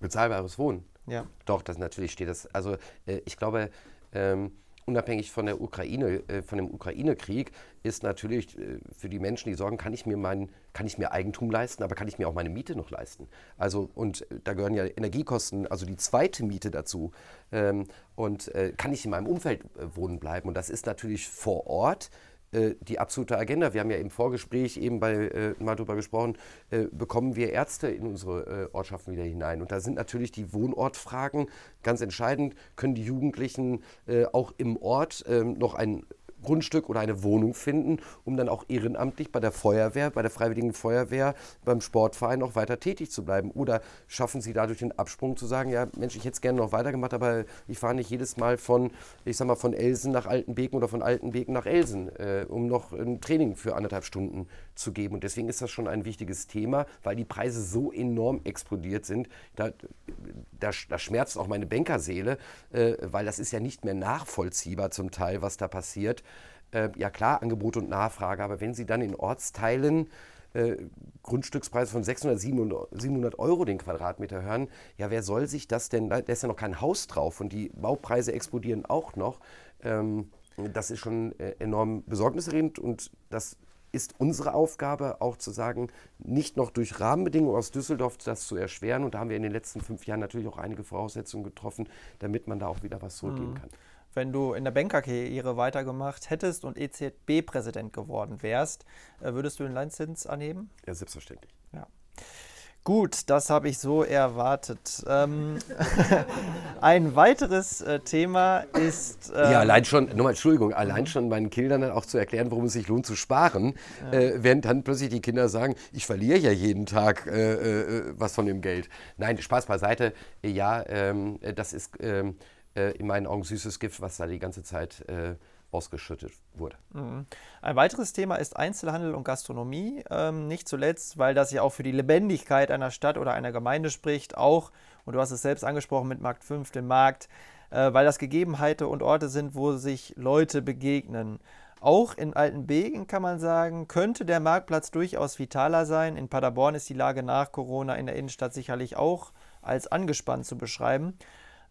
Bezahlbares Wohnen. Ja. Doch, das natürlich steht das. Also äh, ich glaube, ähm, unabhängig von der Ukraine, äh, von dem Ukraine-Krieg, ist natürlich äh, für die Menschen, die sorgen, kann ich mir mein, kann ich mir Eigentum leisten, aber kann ich mir auch meine Miete noch leisten? Also und äh, da gehören ja Energiekosten, also die zweite Miete dazu. Ähm, und äh, kann ich in meinem Umfeld äh, wohnen bleiben? Und das ist natürlich vor Ort äh, die absolute Agenda. Wir haben ja im Vorgespräch eben bei, äh, mal darüber gesprochen, äh, bekommen wir Ärzte in unsere äh, Ortschaften wieder hinein. Und da sind natürlich die Wohnortfragen ganz entscheidend. Können die Jugendlichen äh, auch im Ort ähm, noch ein Grundstück oder eine Wohnung finden, um dann auch ehrenamtlich bei der Feuerwehr, bei der Freiwilligen Feuerwehr, beim Sportverein auch weiter tätig zu bleiben? Oder schaffen Sie dadurch den Absprung zu sagen, ja Mensch, ich hätte es gerne noch weitergemacht, aber ich fahre nicht jedes Mal von, ich sag mal, von Elsen nach Altenbeken oder von Altenbeken nach Elsen, äh, um noch ein Training für anderthalb Stunden zu geben. Und deswegen ist das schon ein wichtiges Thema, weil die Preise so enorm explodiert sind. Da, da, da schmerzt auch meine Bankerseele, äh, weil das ist ja nicht mehr nachvollziehbar zum Teil, was da passiert. Äh, ja klar, Angebot und Nachfrage, aber wenn Sie dann in Ortsteilen äh, Grundstückspreise von 600, 700 Euro den Quadratmeter hören, ja, wer soll sich das denn, da ist ja noch kein Haus drauf und die Baupreise explodieren auch noch. Ähm, das ist schon äh, enorm besorgniserregend und das ist unsere Aufgabe auch zu sagen, nicht noch durch Rahmenbedingungen aus Düsseldorf das zu erschweren. Und da haben wir in den letzten fünf Jahren natürlich auch einige Voraussetzungen getroffen, damit man da auch wieder was zurückgeben mhm. kann. Wenn du in der Bankerkarriere weitergemacht hättest und EZB-Präsident geworden wärst, äh, würdest du den Leinzins anheben? Ja, selbstverständlich. Ja. Gut, das habe ich so erwartet. Ähm, ein weiteres äh, Thema ist. Ähm, ja, allein schon, nochmal Entschuldigung, allein schon meinen Kindern dann auch zu erklären, warum es sich lohnt zu sparen, ja. äh, während dann plötzlich die Kinder sagen, ich verliere ja jeden Tag äh, äh was von dem Geld. Nein, Spaß beiseite. Ja, ähm, das ist ähm, äh, in meinen Augen süßes Gift, was da die ganze Zeit äh, ausgeschüttet wurde. Mhm. Ein weiteres Thema ist Einzelhandel und Gastronomie. Ähm, nicht zuletzt, weil das ja auch für die Lebendigkeit einer Stadt oder einer Gemeinde spricht, auch, und du hast es selbst angesprochen mit Markt 5, dem Markt, äh, weil das Gegebenheiten und Orte sind, wo sich Leute begegnen. Auch in Altenbeken kann man sagen, könnte der Marktplatz durchaus vitaler sein. In Paderborn ist die Lage nach Corona in der Innenstadt sicherlich auch als angespannt zu beschreiben.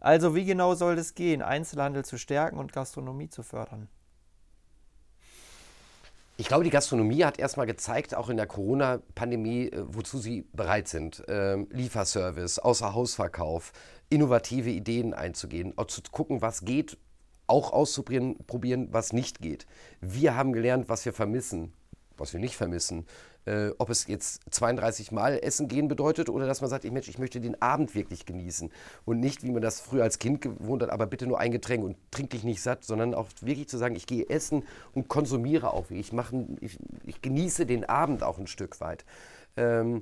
Also wie genau soll es gehen, Einzelhandel zu stärken und Gastronomie zu fördern? Ich glaube, die Gastronomie hat erstmal gezeigt, auch in der Corona-Pandemie, äh, wozu sie bereit sind. Ähm, Lieferservice, Außerhausverkauf, innovative Ideen einzugehen, auch zu gucken, was geht, auch auszuprobieren, was nicht geht. Wir haben gelernt, was wir vermissen, was wir nicht vermissen äh, ob es jetzt 32 Mal Essen gehen bedeutet oder dass man sagt, ich, Mensch, ich möchte den Abend wirklich genießen und nicht, wie man das früher als Kind gewohnt hat, aber bitte nur ein Getränk und trink dich nicht satt, sondern auch wirklich zu sagen, ich gehe essen und konsumiere auch. Ich, mache, ich, ich genieße den Abend auch ein Stück weit. Ähm, äh,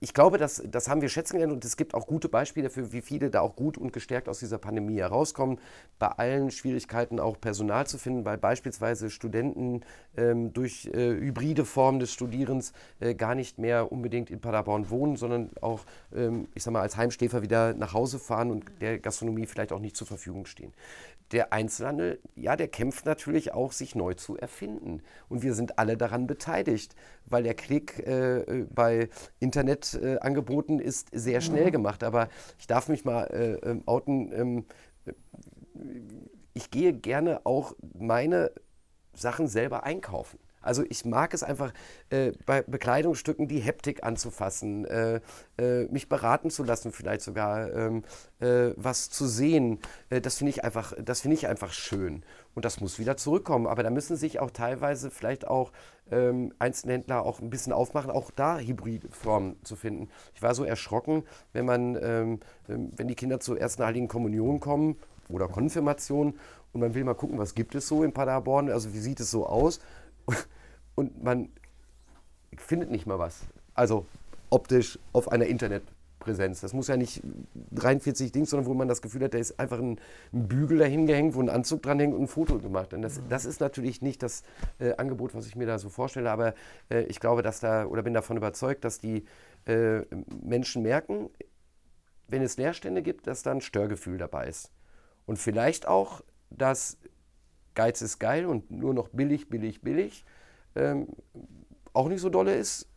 ich glaube, das, das haben wir schätzen gelernt und es gibt auch gute Beispiele dafür, wie viele da auch gut und gestärkt aus dieser Pandemie herauskommen. Bei allen Schwierigkeiten auch Personal zu finden, weil beispielsweise Studenten ähm, durch äh, hybride Formen des Studierens äh, gar nicht mehr unbedingt in Paderborn wohnen, sondern auch, ähm, ich sag mal, als Heimstäfer wieder nach Hause fahren und der Gastronomie vielleicht auch nicht zur Verfügung stehen der Einzelhandel, ja, der kämpft natürlich auch, sich neu zu erfinden. Und wir sind alle daran beteiligt, weil der Klick äh, bei Internetangeboten äh, ist sehr schnell gemacht. Aber ich darf mich mal äh, ähm, outen. Ähm, ich gehe gerne auch meine Sachen selber einkaufen. Also ich mag es einfach, äh, bei Bekleidungsstücken die Heptik anzufassen, äh, äh, mich beraten zu lassen, vielleicht sogar ähm, äh, was zu sehen. Äh, das finde ich, einfach, find ich einfach schön. Und das muss wieder zurückkommen. Aber da müssen sich auch teilweise vielleicht auch ähm, Einzelhändler auch ein bisschen aufmachen, auch da hybride Formen zu finden. Ich war so erschrocken, wenn man, ähm, ähm wenn die Kinder zur ersten Heiligen Kommunion kommen oder Konfirmation und man will mal gucken, was gibt es so in Paderborn, also wie sieht es so aus und man findet nicht mal was. Also optisch auf einer Internetpräsenz. Das muss ja nicht 43 Dings, sondern wo man das Gefühl hat, da ist einfach ein, ein Bügel dahin gehängt, wo ein Anzug dran hängt und ein Foto gemacht. Und das, das ist natürlich nicht das äh, Angebot, was ich mir da so vorstelle, aber äh, ich glaube, dass da, oder bin davon überzeugt, dass die äh, Menschen merken, wenn es Leerstände gibt, dass da ein Störgefühl dabei ist. Und vielleicht auch, dass Geiz ist geil und nur noch billig, billig, billig ähm, auch nicht so dolle ist,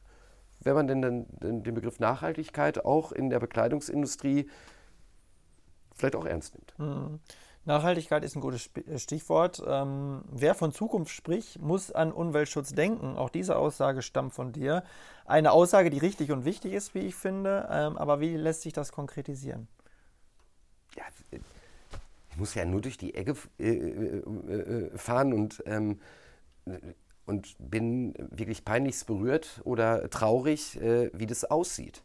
wenn man denn dann den Begriff Nachhaltigkeit auch in der Bekleidungsindustrie vielleicht auch ernst nimmt. Mhm. Nachhaltigkeit ist ein gutes äh, Stichwort. Ähm, wer von Zukunft spricht, muss an Umweltschutz denken. Auch diese Aussage stammt von dir. Eine Aussage, die richtig und wichtig ist, wie ich finde. Ähm, aber wie lässt sich das konkretisieren? Ja, muss ja nur durch die Ecke äh, äh, äh, fahren und, ähm, und bin wirklich peinlichst berührt oder traurig, äh, wie das aussieht.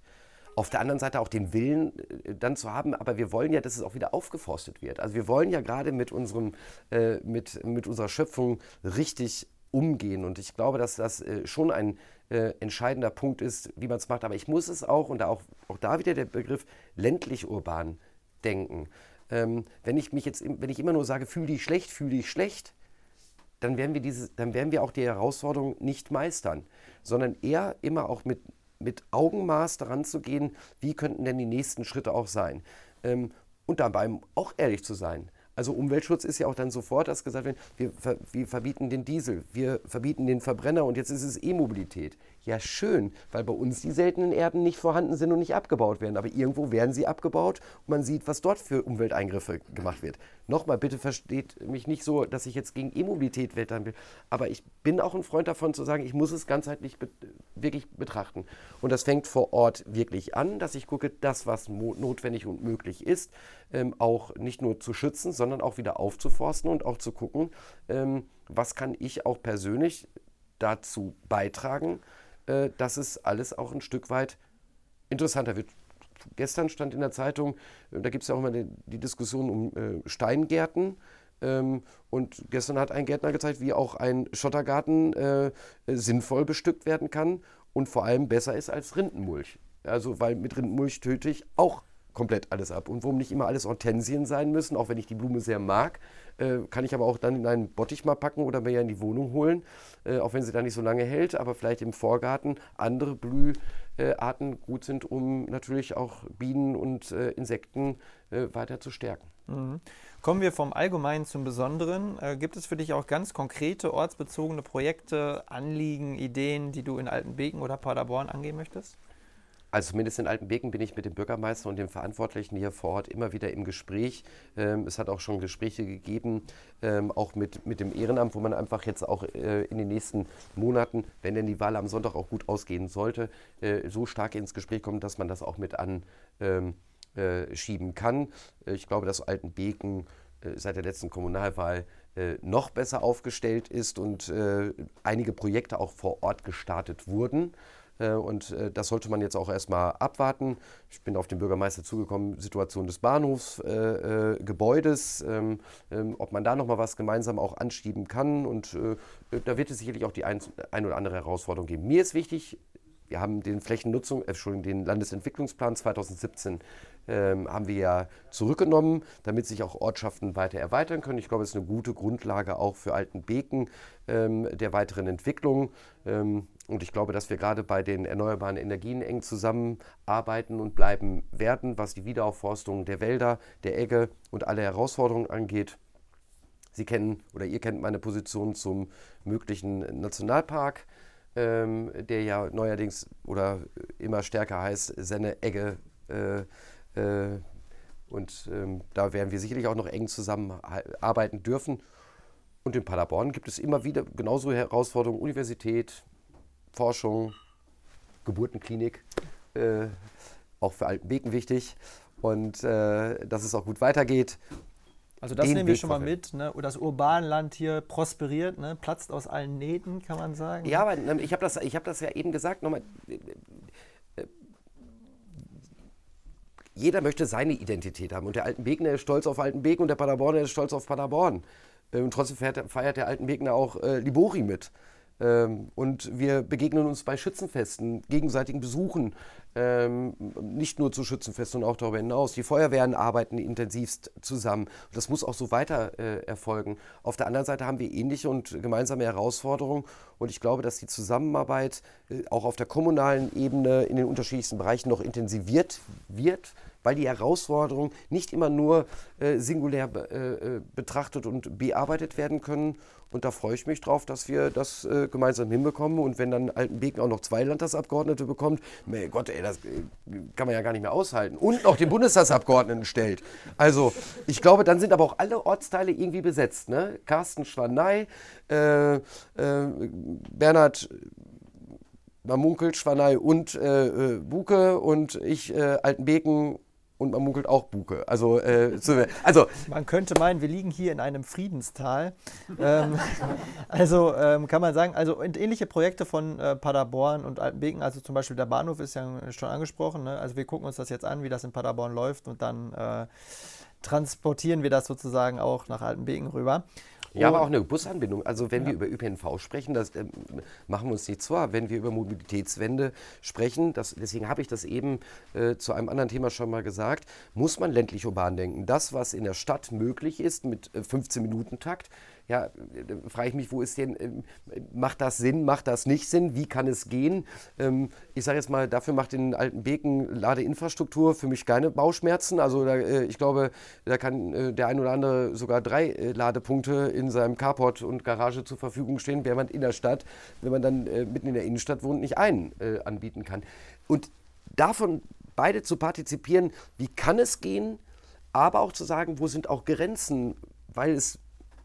Auf der anderen Seite auch den Willen dann zu haben, aber wir wollen ja, dass es auch wieder aufgeforstet wird. Also wir wollen ja gerade mit, unserem, äh, mit, mit unserer Schöpfung richtig umgehen. Und ich glaube, dass das schon ein entscheidender Punkt ist, wie man es macht. Aber ich muss es auch, und auch, auch da wieder der Begriff ländlich-urban denken ähm, wenn ich mich jetzt, wenn ich immer nur sage, fühle dich schlecht, fühle dich schlecht, dann werden wir diese, dann werden wir auch die Herausforderung nicht meistern, sondern eher immer auch mit, mit Augenmaß daran zu gehen, wie könnten denn die nächsten Schritte auch sein. Ähm, und dabei auch ehrlich zu sein. Also Umweltschutz ist ja auch dann sofort, dass gesagt wird, wir, wir verbieten den Diesel, wir verbieten den Verbrenner und jetzt ist es E-Mobilität. Ja, schön, weil bei uns die seltenen Erden nicht vorhanden sind und nicht abgebaut werden. Aber irgendwo werden sie abgebaut und man sieht, was dort für Umwelteingriffe gemacht wird. Nochmal, bitte versteht mich nicht so, dass ich jetzt gegen E-Mobilität wettern will. Aber ich bin auch ein Freund davon zu sagen, ich muss es ganzheitlich be wirklich betrachten. Und das fängt vor Ort wirklich an, dass ich gucke, das, was notwendig und möglich ist, ähm, auch nicht nur zu schützen, sondern auch wieder aufzuforsten und auch zu gucken, ähm, was kann ich auch persönlich dazu beitragen, äh, dass es alles auch ein Stück weit interessanter wird. Gestern stand in der Zeitung, äh, da gibt es ja auch immer die, die Diskussion um äh, Steingärten. Ähm, und gestern hat ein Gärtner gezeigt, wie auch ein Schottergarten äh, sinnvoll bestückt werden kann und vor allem besser ist als Rindenmulch. Also, weil mit Rindenmulch töte ich auch komplett alles ab. Und warum nicht immer alles Hortensien sein müssen, auch wenn ich die Blume sehr mag, äh, kann ich aber auch dann in einen Bottich mal packen oder mir ja in die Wohnung holen, äh, auch wenn sie da nicht so lange hält, aber vielleicht im Vorgarten andere Blüharten gut sind, um natürlich auch Bienen und äh, Insekten äh, weiter zu stärken. Mhm. Kommen wir vom Allgemeinen zum Besonderen. Äh, gibt es für dich auch ganz konkrete ortsbezogene Projekte, Anliegen, Ideen, die du in Altenbeken oder Paderborn angehen möchtest? Also zumindest in Altenbeken bin ich mit dem Bürgermeister und den Verantwortlichen hier vor Ort immer wieder im Gespräch. Ähm, es hat auch schon Gespräche gegeben, ähm, auch mit, mit dem Ehrenamt, wo man einfach jetzt auch äh, in den nächsten Monaten, wenn denn die Wahl am Sonntag auch gut ausgehen sollte, äh, so stark ins Gespräch kommt, dass man das auch mit anschieben ähm, äh, kann. Ich glaube, dass Altenbeken äh, seit der letzten Kommunalwahl äh, noch besser aufgestellt ist und äh, einige Projekte auch vor Ort gestartet wurden. Äh, und äh, das sollte man jetzt auch erstmal abwarten. Ich bin auf den Bürgermeister zugekommen, Situation des Bahnhofsgebäudes, äh, ähm, ähm, ob man da nochmal was gemeinsam auch anschieben kann. Und da wird es sicherlich auch die ein, ein oder andere Herausforderung geben. Mir ist wichtig, wir haben den Flächennutzung, Entschuldigung, den Landesentwicklungsplan 2017 ähm, haben wir ja zurückgenommen, damit sich auch Ortschaften weiter erweitern können. Ich glaube, es ist eine gute Grundlage auch für Altenbeken ähm, der weiteren Entwicklung. Ähm, und ich glaube, dass wir gerade bei den erneuerbaren Energien eng zusammenarbeiten und bleiben werden, was die Wiederaufforstung der Wälder, der Egge und alle Herausforderungen angeht. Sie kennen oder ihr kennt meine Position zum möglichen Nationalpark ähm, der ja neuerdings oder immer stärker heißt Senne-Egge. Äh, und ähm, da werden wir sicherlich auch noch eng zusammenarbeiten dürfen. Und in Paderborn gibt es immer wieder genauso Herausforderungen, Universität, Forschung, Geburtenklinik, äh, auch für Altenbeken wichtig. Und äh, dass es auch gut weitergeht. Also das nehmen wir schon mal mit. Ne? Das Urbanland hier prosperiert, ne? platzt aus allen Nähten, kann man sagen. Ja, aber ähm, ich habe das, hab das ja eben gesagt. Nochmal, äh, äh, jeder möchte seine Identität haben. Und der Altenbekner ist stolz auf Altenbeken und der Paderborner ist stolz auf Paderborn. Ähm, und trotzdem feiert, feiert der Altenbekner auch äh, Libori mit. Ähm, und wir begegnen uns bei Schützenfesten, gegenseitigen Besuchen, ähm, nicht nur zu Schützenfesten, sondern auch darüber hinaus. Die Feuerwehren arbeiten intensivst zusammen. Das muss auch so weiter äh, erfolgen. Auf der anderen Seite haben wir ähnliche und gemeinsame Herausforderungen. Und ich glaube, dass die Zusammenarbeit äh, auch auf der kommunalen Ebene in den unterschiedlichsten Bereichen noch intensiviert wird weil die Herausforderungen nicht immer nur äh, singulär äh, äh, betrachtet und bearbeitet werden können. Und da freue ich mich drauf, dass wir das äh, gemeinsam hinbekommen. Und wenn dann Altenbeken auch noch zwei Landtagsabgeordnete bekommt, mein Gott, ey, das äh, kann man ja gar nicht mehr aushalten. Und noch den Bundestagsabgeordneten stellt. Also, ich glaube, dann sind aber auch alle Ortsteile irgendwie besetzt. Ne? Carsten Schwanei, äh, Bernhard man munkelt Schwanei und äh, Buke und ich äh, Altenbeken und man munkelt auch Buke. Also, äh, also man könnte meinen, wir liegen hier in einem Friedenstal. ähm, also ähm, kann man sagen, also ähnliche Projekte von äh, Paderborn und Altenbeken, also zum Beispiel der Bahnhof ist ja schon angesprochen. Ne? Also wir gucken uns das jetzt an, wie das in Paderborn läuft und dann äh, transportieren wir das sozusagen auch nach Altenbeken rüber. Ja, aber auch eine Busanbindung. Also wenn ja. wir über ÖPNV sprechen, das äh, machen wir uns nichts vor. Wenn wir über Mobilitätswende sprechen, das, deswegen habe ich das eben äh, zu einem anderen Thema schon mal gesagt, muss man ländlich urban denken. Das, was in der Stadt möglich ist mit äh, 15-Minuten-Takt, ja, frage ich mich, wo ist denn, ähm, macht das Sinn, macht das nicht Sinn, wie kann es gehen? Ähm, ich sage jetzt mal, dafür macht in Altenbeken Ladeinfrastruktur für mich keine Bauchschmerzen. Also da, äh, ich glaube, da kann äh, der ein oder andere sogar drei äh, Ladepunkte in seinem Carport und Garage zur Verfügung stehen, während man in der Stadt, wenn man dann mitten in der Innenstadt wohnt, nicht einen anbieten kann. Und davon beide zu partizipieren, wie kann es gehen, aber auch zu sagen, wo sind auch Grenzen, weil es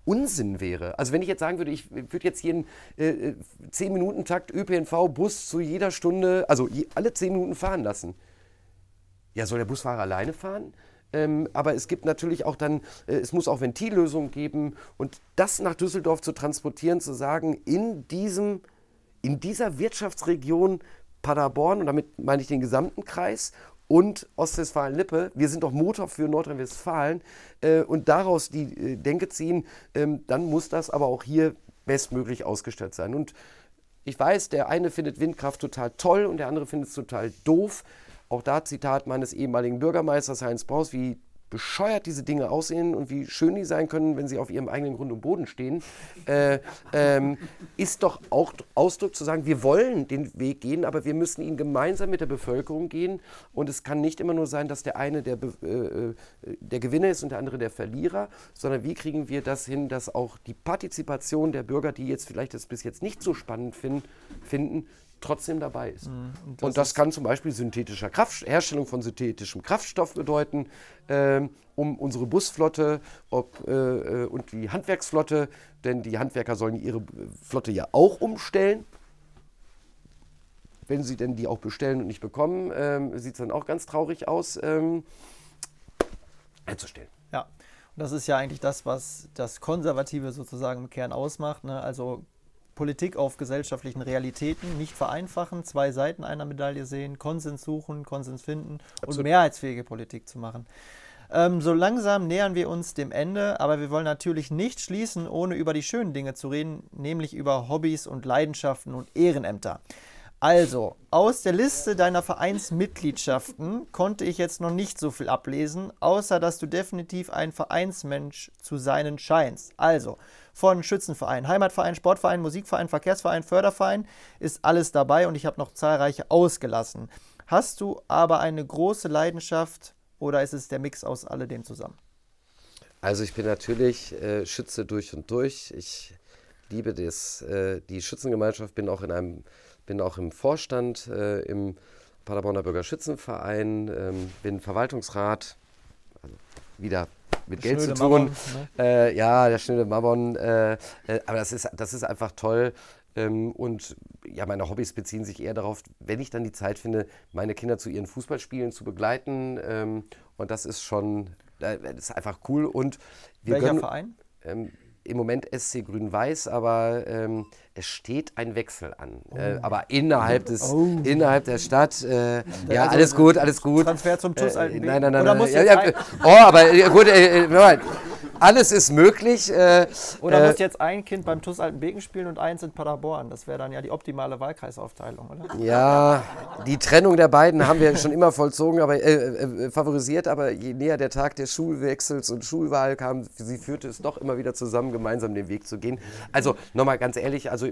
Unsinn wäre. Also wenn ich jetzt sagen würde, ich würde jetzt einen äh, 10-Minuten-Takt ÖPNV-Bus zu jeder Stunde, also je, alle 10 Minuten fahren lassen. Ja, soll der Busfahrer alleine fahren? Ähm, aber es gibt natürlich auch dann, äh, es muss auch Ventillösungen geben und das nach Düsseldorf zu transportieren, zu sagen, in diesem, in dieser Wirtschaftsregion Paderborn, und damit meine ich den gesamten Kreis, und Ostwestfalen-Lippe. Wir sind doch Motor für Nordrhein-Westfalen äh, und daraus die äh, Denke ziehen, ähm, dann muss das aber auch hier bestmöglich ausgestattet sein. Und ich weiß, der eine findet Windkraft total toll und der andere findet es total doof. Auch da Zitat meines ehemaligen Bürgermeisters Heinz Braus, wie bescheuert diese Dinge aussehen und wie schön die sein können, wenn sie auf ihrem eigenen Grund und Boden stehen, äh, ähm, ist doch auch Ausdruck zu sagen, wir wollen den Weg gehen, aber wir müssen ihn gemeinsam mit der Bevölkerung gehen. Und es kann nicht immer nur sein, dass der eine der, äh, äh, der Gewinner ist und der andere der Verlierer, sondern wie kriegen wir das hin, dass auch die Partizipation der Bürger, die jetzt vielleicht das bis jetzt nicht so spannend finden, finden trotzdem dabei ist. Mhm. Und das, und das kann zum Beispiel synthetischer Kraft, Herstellung von synthetischem Kraftstoff bedeuten, ähm, um unsere Busflotte ob, äh, äh, und die Handwerksflotte, denn die Handwerker sollen ihre Flotte ja auch umstellen. Wenn sie denn die auch bestellen und nicht bekommen, ähm, sieht es dann auch ganz traurig aus, ähm, herzustellen. Ja, und das ist ja eigentlich das, was das Konservative sozusagen im Kern ausmacht. Ne? Also Politik auf gesellschaftlichen Realitäten nicht vereinfachen, zwei Seiten einer Medaille sehen, Konsens suchen, Konsens finden Absolut. und mehrheitsfähige Politik zu machen. Ähm, so langsam nähern wir uns dem Ende, aber wir wollen natürlich nicht schließen, ohne über die schönen Dinge zu reden, nämlich über Hobbys und Leidenschaften und Ehrenämter. Also, aus der Liste deiner Vereinsmitgliedschaften konnte ich jetzt noch nicht so viel ablesen, außer dass du definitiv ein Vereinsmensch zu sein scheinst. Also, von Schützenverein, Heimatverein, Sportverein, Musikverein, Verkehrsverein, Förderverein ist alles dabei und ich habe noch zahlreiche ausgelassen. Hast du aber eine große Leidenschaft oder ist es der Mix aus alledem zusammen? Also ich bin natürlich äh, Schütze durch und durch. Ich liebe das, äh, die Schützengemeinschaft, bin auch in einem bin auch im Vorstand äh, im Paderborner Bürgerschützenverein, ähm, bin Verwaltungsrat, also wieder mit Geld zu tun. ne? äh, ja, der schnöde Mammon. Äh, äh, aber das ist, das ist einfach toll. Ähm, und ja, meine Hobbys beziehen sich eher darauf, wenn ich dann die Zeit finde, meine Kinder zu ihren Fußballspielen zu begleiten. Ähm, und das ist schon, äh, das ist einfach cool. Und Welcher gönnen, Verein? Ähm, im Moment SC Grün-Weiß, aber ähm, es steht ein Wechsel an. Oh. Äh, aber innerhalb, des, oh. innerhalb der Stadt, äh, ja, also alles gut, alles gut. Transfer zum TuS äh, Nein, nein, nein. Oder nein, ja, ja, oh, aber gut, äh, äh alles ist möglich. Äh, oder muss jetzt ein Kind beim TuS Altenbeken spielen und eins in Paderborn? Das wäre dann ja die optimale Wahlkreisaufteilung, oder? Ja, die Trennung der beiden haben wir schon immer vollzogen, aber favorisiert, aber je näher der Tag des Schulwechsels und Schulwahl kam, sie führte es doch immer wieder zusammen, gemeinsam den Weg zu gehen. Also nochmal ganz ehrlich, also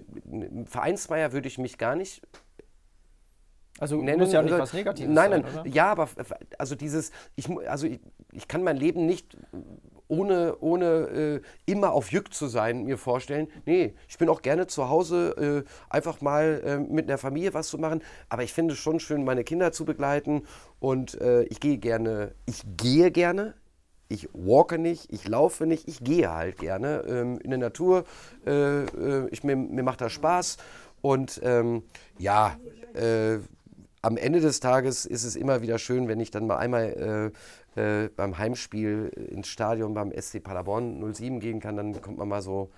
Vereinsmeier würde ich mich gar nicht also nennen, muss ja nicht also, was Negatives nein, nein, sein, oder? ja, aber also dieses, ich, also ich, ich kann mein Leben nicht ohne, ohne äh, immer auf Jück zu sein, mir vorstellen. Nee, ich bin auch gerne zu Hause, äh, einfach mal äh, mit einer Familie was zu machen. Aber ich finde es schon schön, meine Kinder zu begleiten. Und äh, ich gehe gerne, ich gehe gerne ich walke nicht, ich laufe nicht, ich gehe halt gerne ähm, in der Natur. Äh, äh, ich, mir, mir macht das Spaß. Und ähm, ja, äh, am Ende des Tages ist es immer wieder schön, wenn ich dann mal einmal äh, äh, beim Heimspiel ins Stadion beim SC Paderborn 07 gehen kann. Dann kommt man mal so,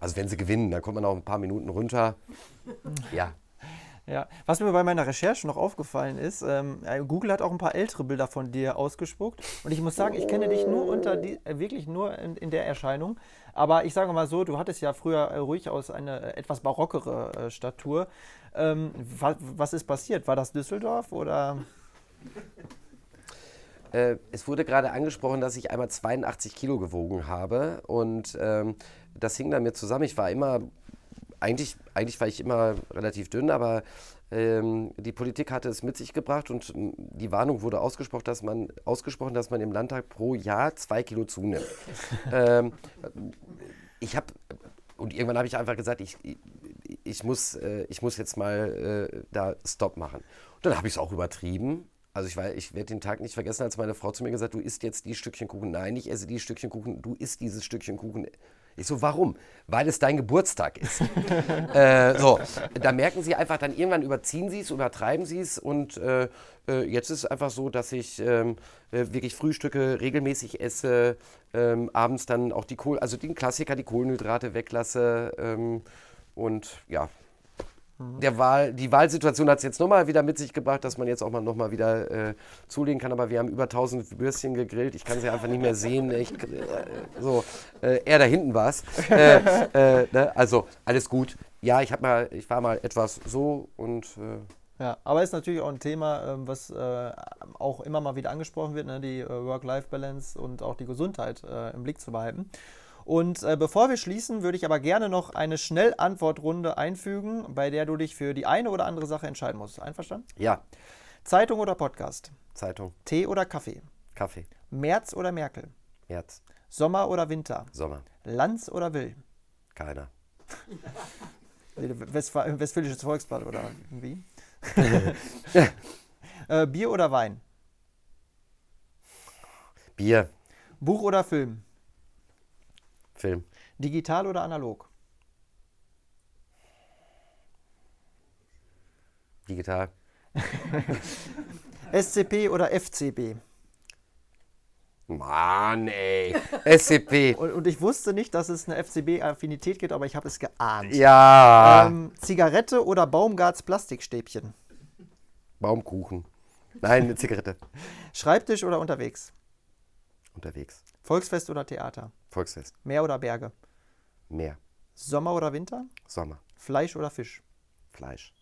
also wenn sie gewinnen, dann kommt man auch ein paar Minuten runter. Ja, ja, was mir bei meiner Recherche noch aufgefallen ist, ähm, äh, Google hat auch ein paar ältere Bilder von dir ausgespuckt. Und ich muss sagen, ich kenne dich nur unter die, äh, wirklich nur in, in, der Erscheinung. Aber ich sage mal so, du hattest ja früher äh, ruhig aus eine äh, etwas barockere äh, Statur. Ähm, was, was ist passiert? War das Düsseldorf oder? Äh, es wurde gerade angesprochen, dass ich einmal 82 Kilo gewogen habe. Und ähm, das hing damit zusammen. Ich war immer eigentlich, eigentlich war ich immer relativ dünn, aber ähm, die Politik hatte es mit sich gebracht und ähm, die Warnung wurde ausgesprochen, dass man, ausgesprochen, dass man im Landtag pro Jahr zwei Kilo zunimmt. ähm, ich habe, und irgendwann habe ich einfach gesagt, ich, ich, muss, äh, ich muss jetzt mal äh, da Stopp machen. Und dann habe ich es auch übertrieben. Also ich, ich werde den Tag nicht vergessen, als meine Frau zu mir gesagt hat, du isst jetzt die Stückchen Kuchen. Nein, ich esse die Stückchen Kuchen, du isst dieses Stückchen Kuchen ich so, warum? Weil es dein Geburtstag ist. äh, so, da merken sie einfach, dann irgendwann überziehen sie es, übertreiben sie es und äh, äh, jetzt ist es einfach so, dass ich ähm, äh, wirklich Frühstücke regelmäßig esse, ähm, abends dann auch die Kohl, also den Klassiker, die Kohlenhydrate weglasse ähm, und ja. Der Wahl, die Wahlsituation hat es jetzt nochmal wieder mit sich gebracht, dass man jetzt auch mal nochmal wieder äh, zulegen kann. Aber wir haben über 1000 Würstchen gegrillt. Ich kann sie einfach nicht mehr sehen. Ich, äh, so, äh, eher da hinten war es. Äh, äh, ne? Also alles gut. Ja, ich, mal, ich war mal etwas so und. Äh, ja, aber ist natürlich auch ein Thema, ähm, was auch immer mal wieder angesprochen wird, ne? die Work-Life-Balance und auch die Gesundheit im Blick zu behalten. Und äh, bevor wir schließen, würde ich aber gerne noch eine Schnellantwortrunde einfügen, bei der du dich für die eine oder andere Sache entscheiden musst. Einverstanden? Ja. Zeitung oder Podcast? Zeitung. Tee oder Kaffee? Kaffee. März oder Merkel? März. Sommer oder Winter? Sommer. Lanz oder Will? Keiner. Westfal Westfälisches Volksblatt oder wie? äh, Bier oder Wein? Bier. Buch oder Film? Film. Digital oder analog? Digital. SCP oder FCB? Mann, ey. SCP. Und, und, ich wusste nicht, dass es eine FCB-Affinität gibt, aber ich habe es geahnt. Ja. Ähm, Zigarette oder Baumgarts Plastikstäbchen? Baumkuchen. Nein, eine Zigarette. Schreibtisch oder unterwegs? Unterwegs. Volksfest oder Theater? Volksfest. Meer oder Berge? Meer. Sommer oder Winter? Sommer. Fleisch oder Fisch? Fleisch.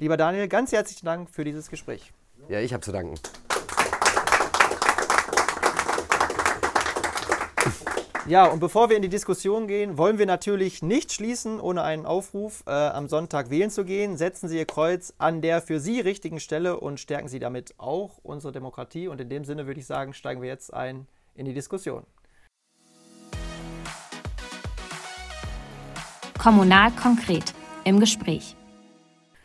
Lieber Daniel, ganz herzlichen Dank für dieses Gespräch. Ja, ich habe zu danken. Ja, und bevor wir in die Diskussion gehen, wollen wir natürlich nicht schließen, ohne einen Aufruf äh, am Sonntag wählen zu gehen. Setzen Sie Ihr Kreuz an der für Sie richtigen Stelle und stärken Sie damit auch unsere Demokratie. Und in dem Sinne würde ich sagen, steigen wir jetzt ein in die Diskussion. Kommunal konkret im Gespräch.